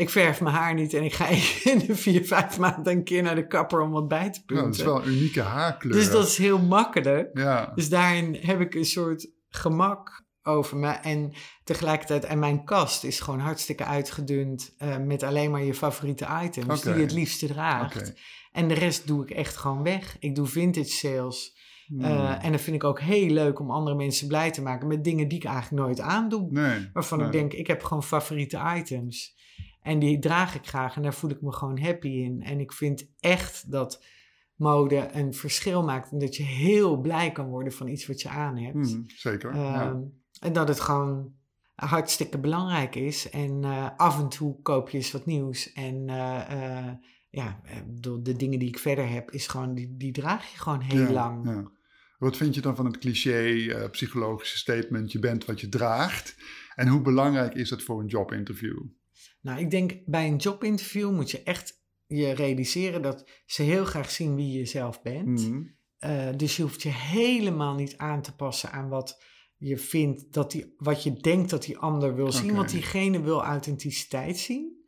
S2: ik verf mijn haar niet en ik ga in de vier, vijf maanden een keer naar de kapper om wat bij te punten.
S1: Ja, dat is wel een unieke haarkleur.
S2: Dus dat is heel makkelijk. Ja. Dus daarin heb ik een soort gemak over me. En tegelijkertijd, en mijn kast is gewoon hartstikke uitgedund uh, met alleen maar je favoriete items die je het liefste draagt. En de rest doe ik echt gewoon weg. Ik doe vintage sales. Hmm. Eh, en dat vind ik ook heel leuk om andere mensen blij te maken met dingen die ik eigenlijk nooit aandoe. Nee, waarvan ik denk, ik heb gewoon favoriete items. En die draag ik graag en daar voel ik me gewoon happy in. En ik vind echt dat mode een verschil maakt. En dat je heel blij kan worden van iets wat je aan hebt.
S1: Hmm, zeker. ja.
S2: Ehm, en dat het gewoon hartstikke belangrijk is. En uh, af en toe koop je eens wat nieuws. En uh, uh, ja, de dingen die ik verder heb, is gewoon, die, die draag je gewoon heel lang. Ja.
S1: Wat vind je dan van het cliché psychologische statement, je bent wat je draagt? En hoe belangrijk is dat voor een jobinterview?
S2: Nou, ik denk bij een jobinterview moet je echt je realiseren dat ze heel graag zien wie je zelf bent. Mm dus je hoeft je helemaal niet aan te passen aan wat je vindt dat die, wat je denkt dat die ander wil zien, want diegene wil authenticiteit zien.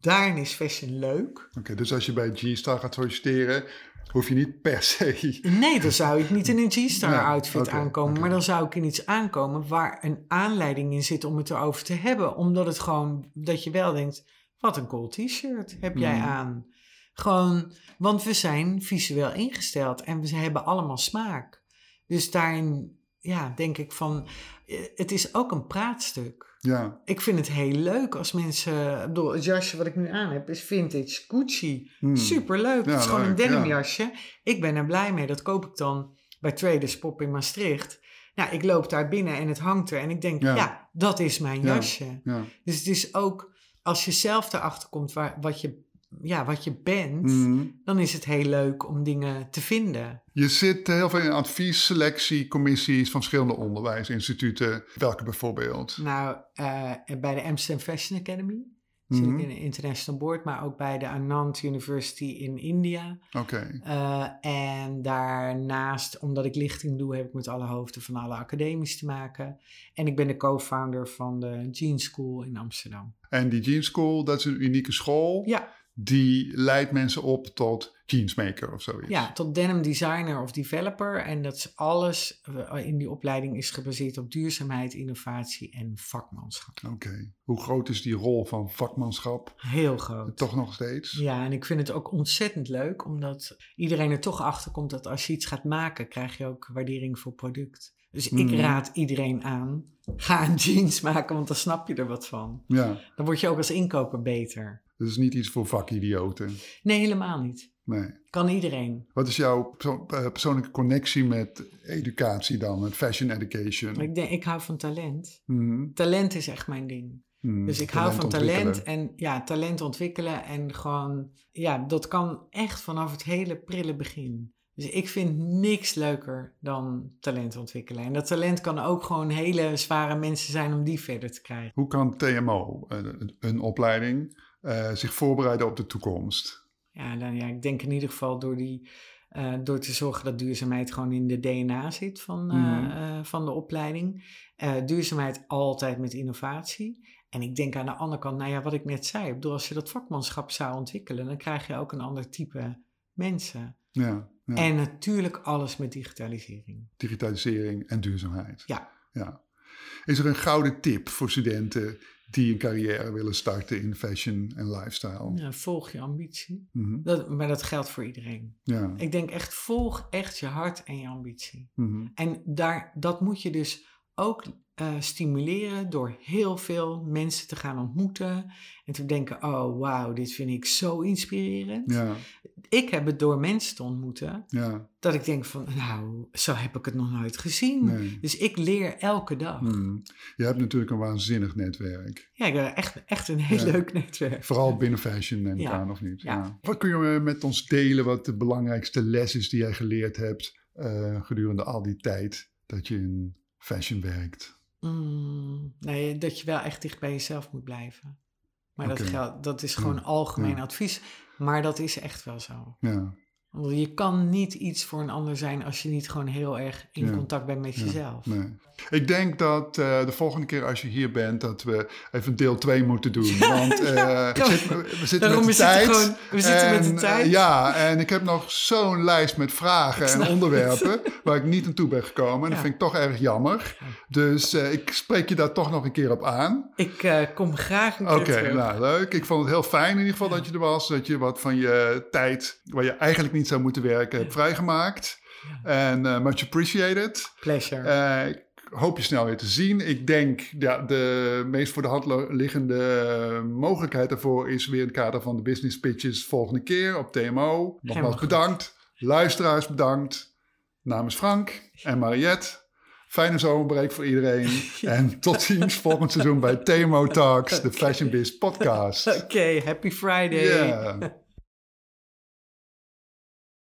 S2: Daarin is fashion leuk.
S1: Oké, dus als je bij G-Star gaat solliciteren, hoef je niet per se.
S2: Nee, dan zou ik niet in een G-Star outfit aankomen, maar dan zou ik in iets aankomen waar een aanleiding in zit om het erover te hebben. Omdat het gewoon, dat je wel denkt, wat een cool t-shirt heb jij mm. aan. Gewoon, want we zijn visueel ingesteld en we hebben allemaal smaak. Dus daarin ja, denk ik van, eh, het is ook een praatstuk. Ja. Ik vind het heel leuk als mensen, bedoel, het jasje wat ik nu aan heb is vintage Gucci. Hmm. Superleuk, het is gewoon een denimjasje. Ik ben er blij mee, dat koop ik dan bij Traders Pop in Maastricht. Nou, ik loop daar binnen en het hangt er en ik denk, ja, dat is mijn jasje. Dus het is ook, als je zelf erachter komt waar, wat je ja, wat je bent, mhm. dan is het heel leuk om dingen te vinden.
S1: Je zit heel veel in advies, selectie, commissies van verschillende onderwijsinstituten. Welke bijvoorbeeld?
S2: Nou, uh, bij de Amsterdam Fashion Academy. Zit ik mhm. in een international board, maar ook bij de Anand University in India.
S1: Oké.
S2: Eh, en daarnaast, omdat ik lichting doe, heb ik met alle hoofden van alle academies te maken. En ik ben de co-founder van de Jean School in Amsterdam.
S1: En die Jean School, dat is een unieke school?
S2: Ja
S1: die leidt mensen op tot jeansmaker of zoiets.
S2: Ja, tot denim designer of developer. En dat is alles eh, in die opleiding is gebaseerd op duurzaamheid, innovatie en vakmanschap.
S1: Oké. Hoe groot is die rol van vakmanschap?
S2: Heel groot.
S1: Toch nog steeds?
S2: Ja, en ik vind het ook ontzettend leuk, omdat iedereen er toch achter komt dat als je iets gaat maken, krijg je ook waardering voor product. Dus ik mhm. raad iedereen aan, ga een jeans maken, want dan snap je er wat van.
S1: Ja.
S2: Dan word je ook als inkoper beter.
S1: Dat is niet iets voor vakidioten.
S2: Nee, helemaal niet.
S1: Nee.
S2: Kan iedereen.
S1: Wat is jouw eh, persoonlijke connectie met educatie dan, met fashion education?
S2: Ik denk, ik hou van talent. Mhm. Talent is echt mijn ding. Mhm. Dus ik hou van talent en ja, talent ontwikkelen en gewoon, ja, dat kan echt vanaf het hele prille begin. Dus ik vind niks leuker dan talent ontwikkelen. En dat talent kan ook gewoon hele zware mensen zijn om die verder te krijgen.
S1: Hoe kan TMO, een, een opleiding, uh, zich voorbereiden op de toekomst?
S2: Ja, dan, ja, ik denk in ieder geval door, die, uh, door te zorgen dat duurzaamheid gewoon in de DNA zit van, uh, van de opleiding. duurzaamheid altijd met innovatie. En ik denk aan de andere kant, nou ja, wat ik net zei. Ik als je dat vakmanschap zou ontwikkelen, dan krijg je ook een ander type mensen.
S1: Ja, ja.
S2: En natuurlijk alles met digitalisering.
S1: Digitalisering en duurzaamheid.
S2: Ja.
S1: ja. Is er een gouden tip voor studenten die een carrière willen starten in fashion en lifestyle.
S2: Ja, volg je ambitie. Mhm. dat, maar dat geldt voor iedereen.
S1: Ja.
S2: Ik denk echt, volg echt je hart en je ambitie.
S1: Mhm.
S2: En daar, dat moet je dus ook uh, stimuleren door heel veel mensen te gaan ontmoeten en te denken: oh wauw, dit vind ik zo inspirerend. Ja. Ik heb het door mensen te ontmoeten, ja. dat ik denk van, nou, zo heb ik het nog nooit gezien. Dus ik leer elke dag. Hmm.
S1: Je hebt natuurlijk een waanzinnig netwerk.
S2: Ja, ik heb echt, echt een heel leuk netwerk.
S1: Vooral binnen fashion neem ik aan, of niet? Ja. Wat kun je met ons delen, wat de belangrijkste les is die jij geleerd hebt uh, gedurende al die tijd dat je in fashion werkt?
S2: Mm, nee, dat je wel echt dicht bij jezelf moet blijven. Maar dat, geldt, dat is gewoon algemeen advies. Maar dat is echt wel zo. Ja. Je kan niet iets voor een ander zijn als je niet gewoon heel erg in contact bent met jezelf. Nee.
S1: Ik denk dat uh, de volgende keer als je hier bent, dat we even deel 2 moeten doen. Want uh, zit, we zitten met de tijd. Gewoon,
S2: we zitten met de tijd. Uh,
S1: ja, en ik heb nog zo'n lijst met vragen en onderwerpen waar ik niet aan toe ben gekomen. En dat vind ik toch erg jammer. Dus ik spreek je daar toch nog een keer op aan.
S2: Ik kom graag een keer
S1: Oké, nou leuk. Ik vond het heel fijn in ieder geval dat je er was. Dat je wat van je tijd, waar je eigenlijk niet zou moeten werken, hebt vrijgemaakt. En much appreciated.
S2: Pleasure
S1: hoop je snel weer te zien. Ik denk ja, de meest voor de hand liggende mogelijkheid daarvoor is weer in het kader van de business pitches volgende keer op TMO. Nogmaals bedankt. Luisteraars bedankt. Namens Frank en Mariette. Fijne zomerbreak voor iedereen. en tot ziens volgend seizoen bij TMO Talks, de Fashion Biz podcast.
S2: Oké, happy Friday.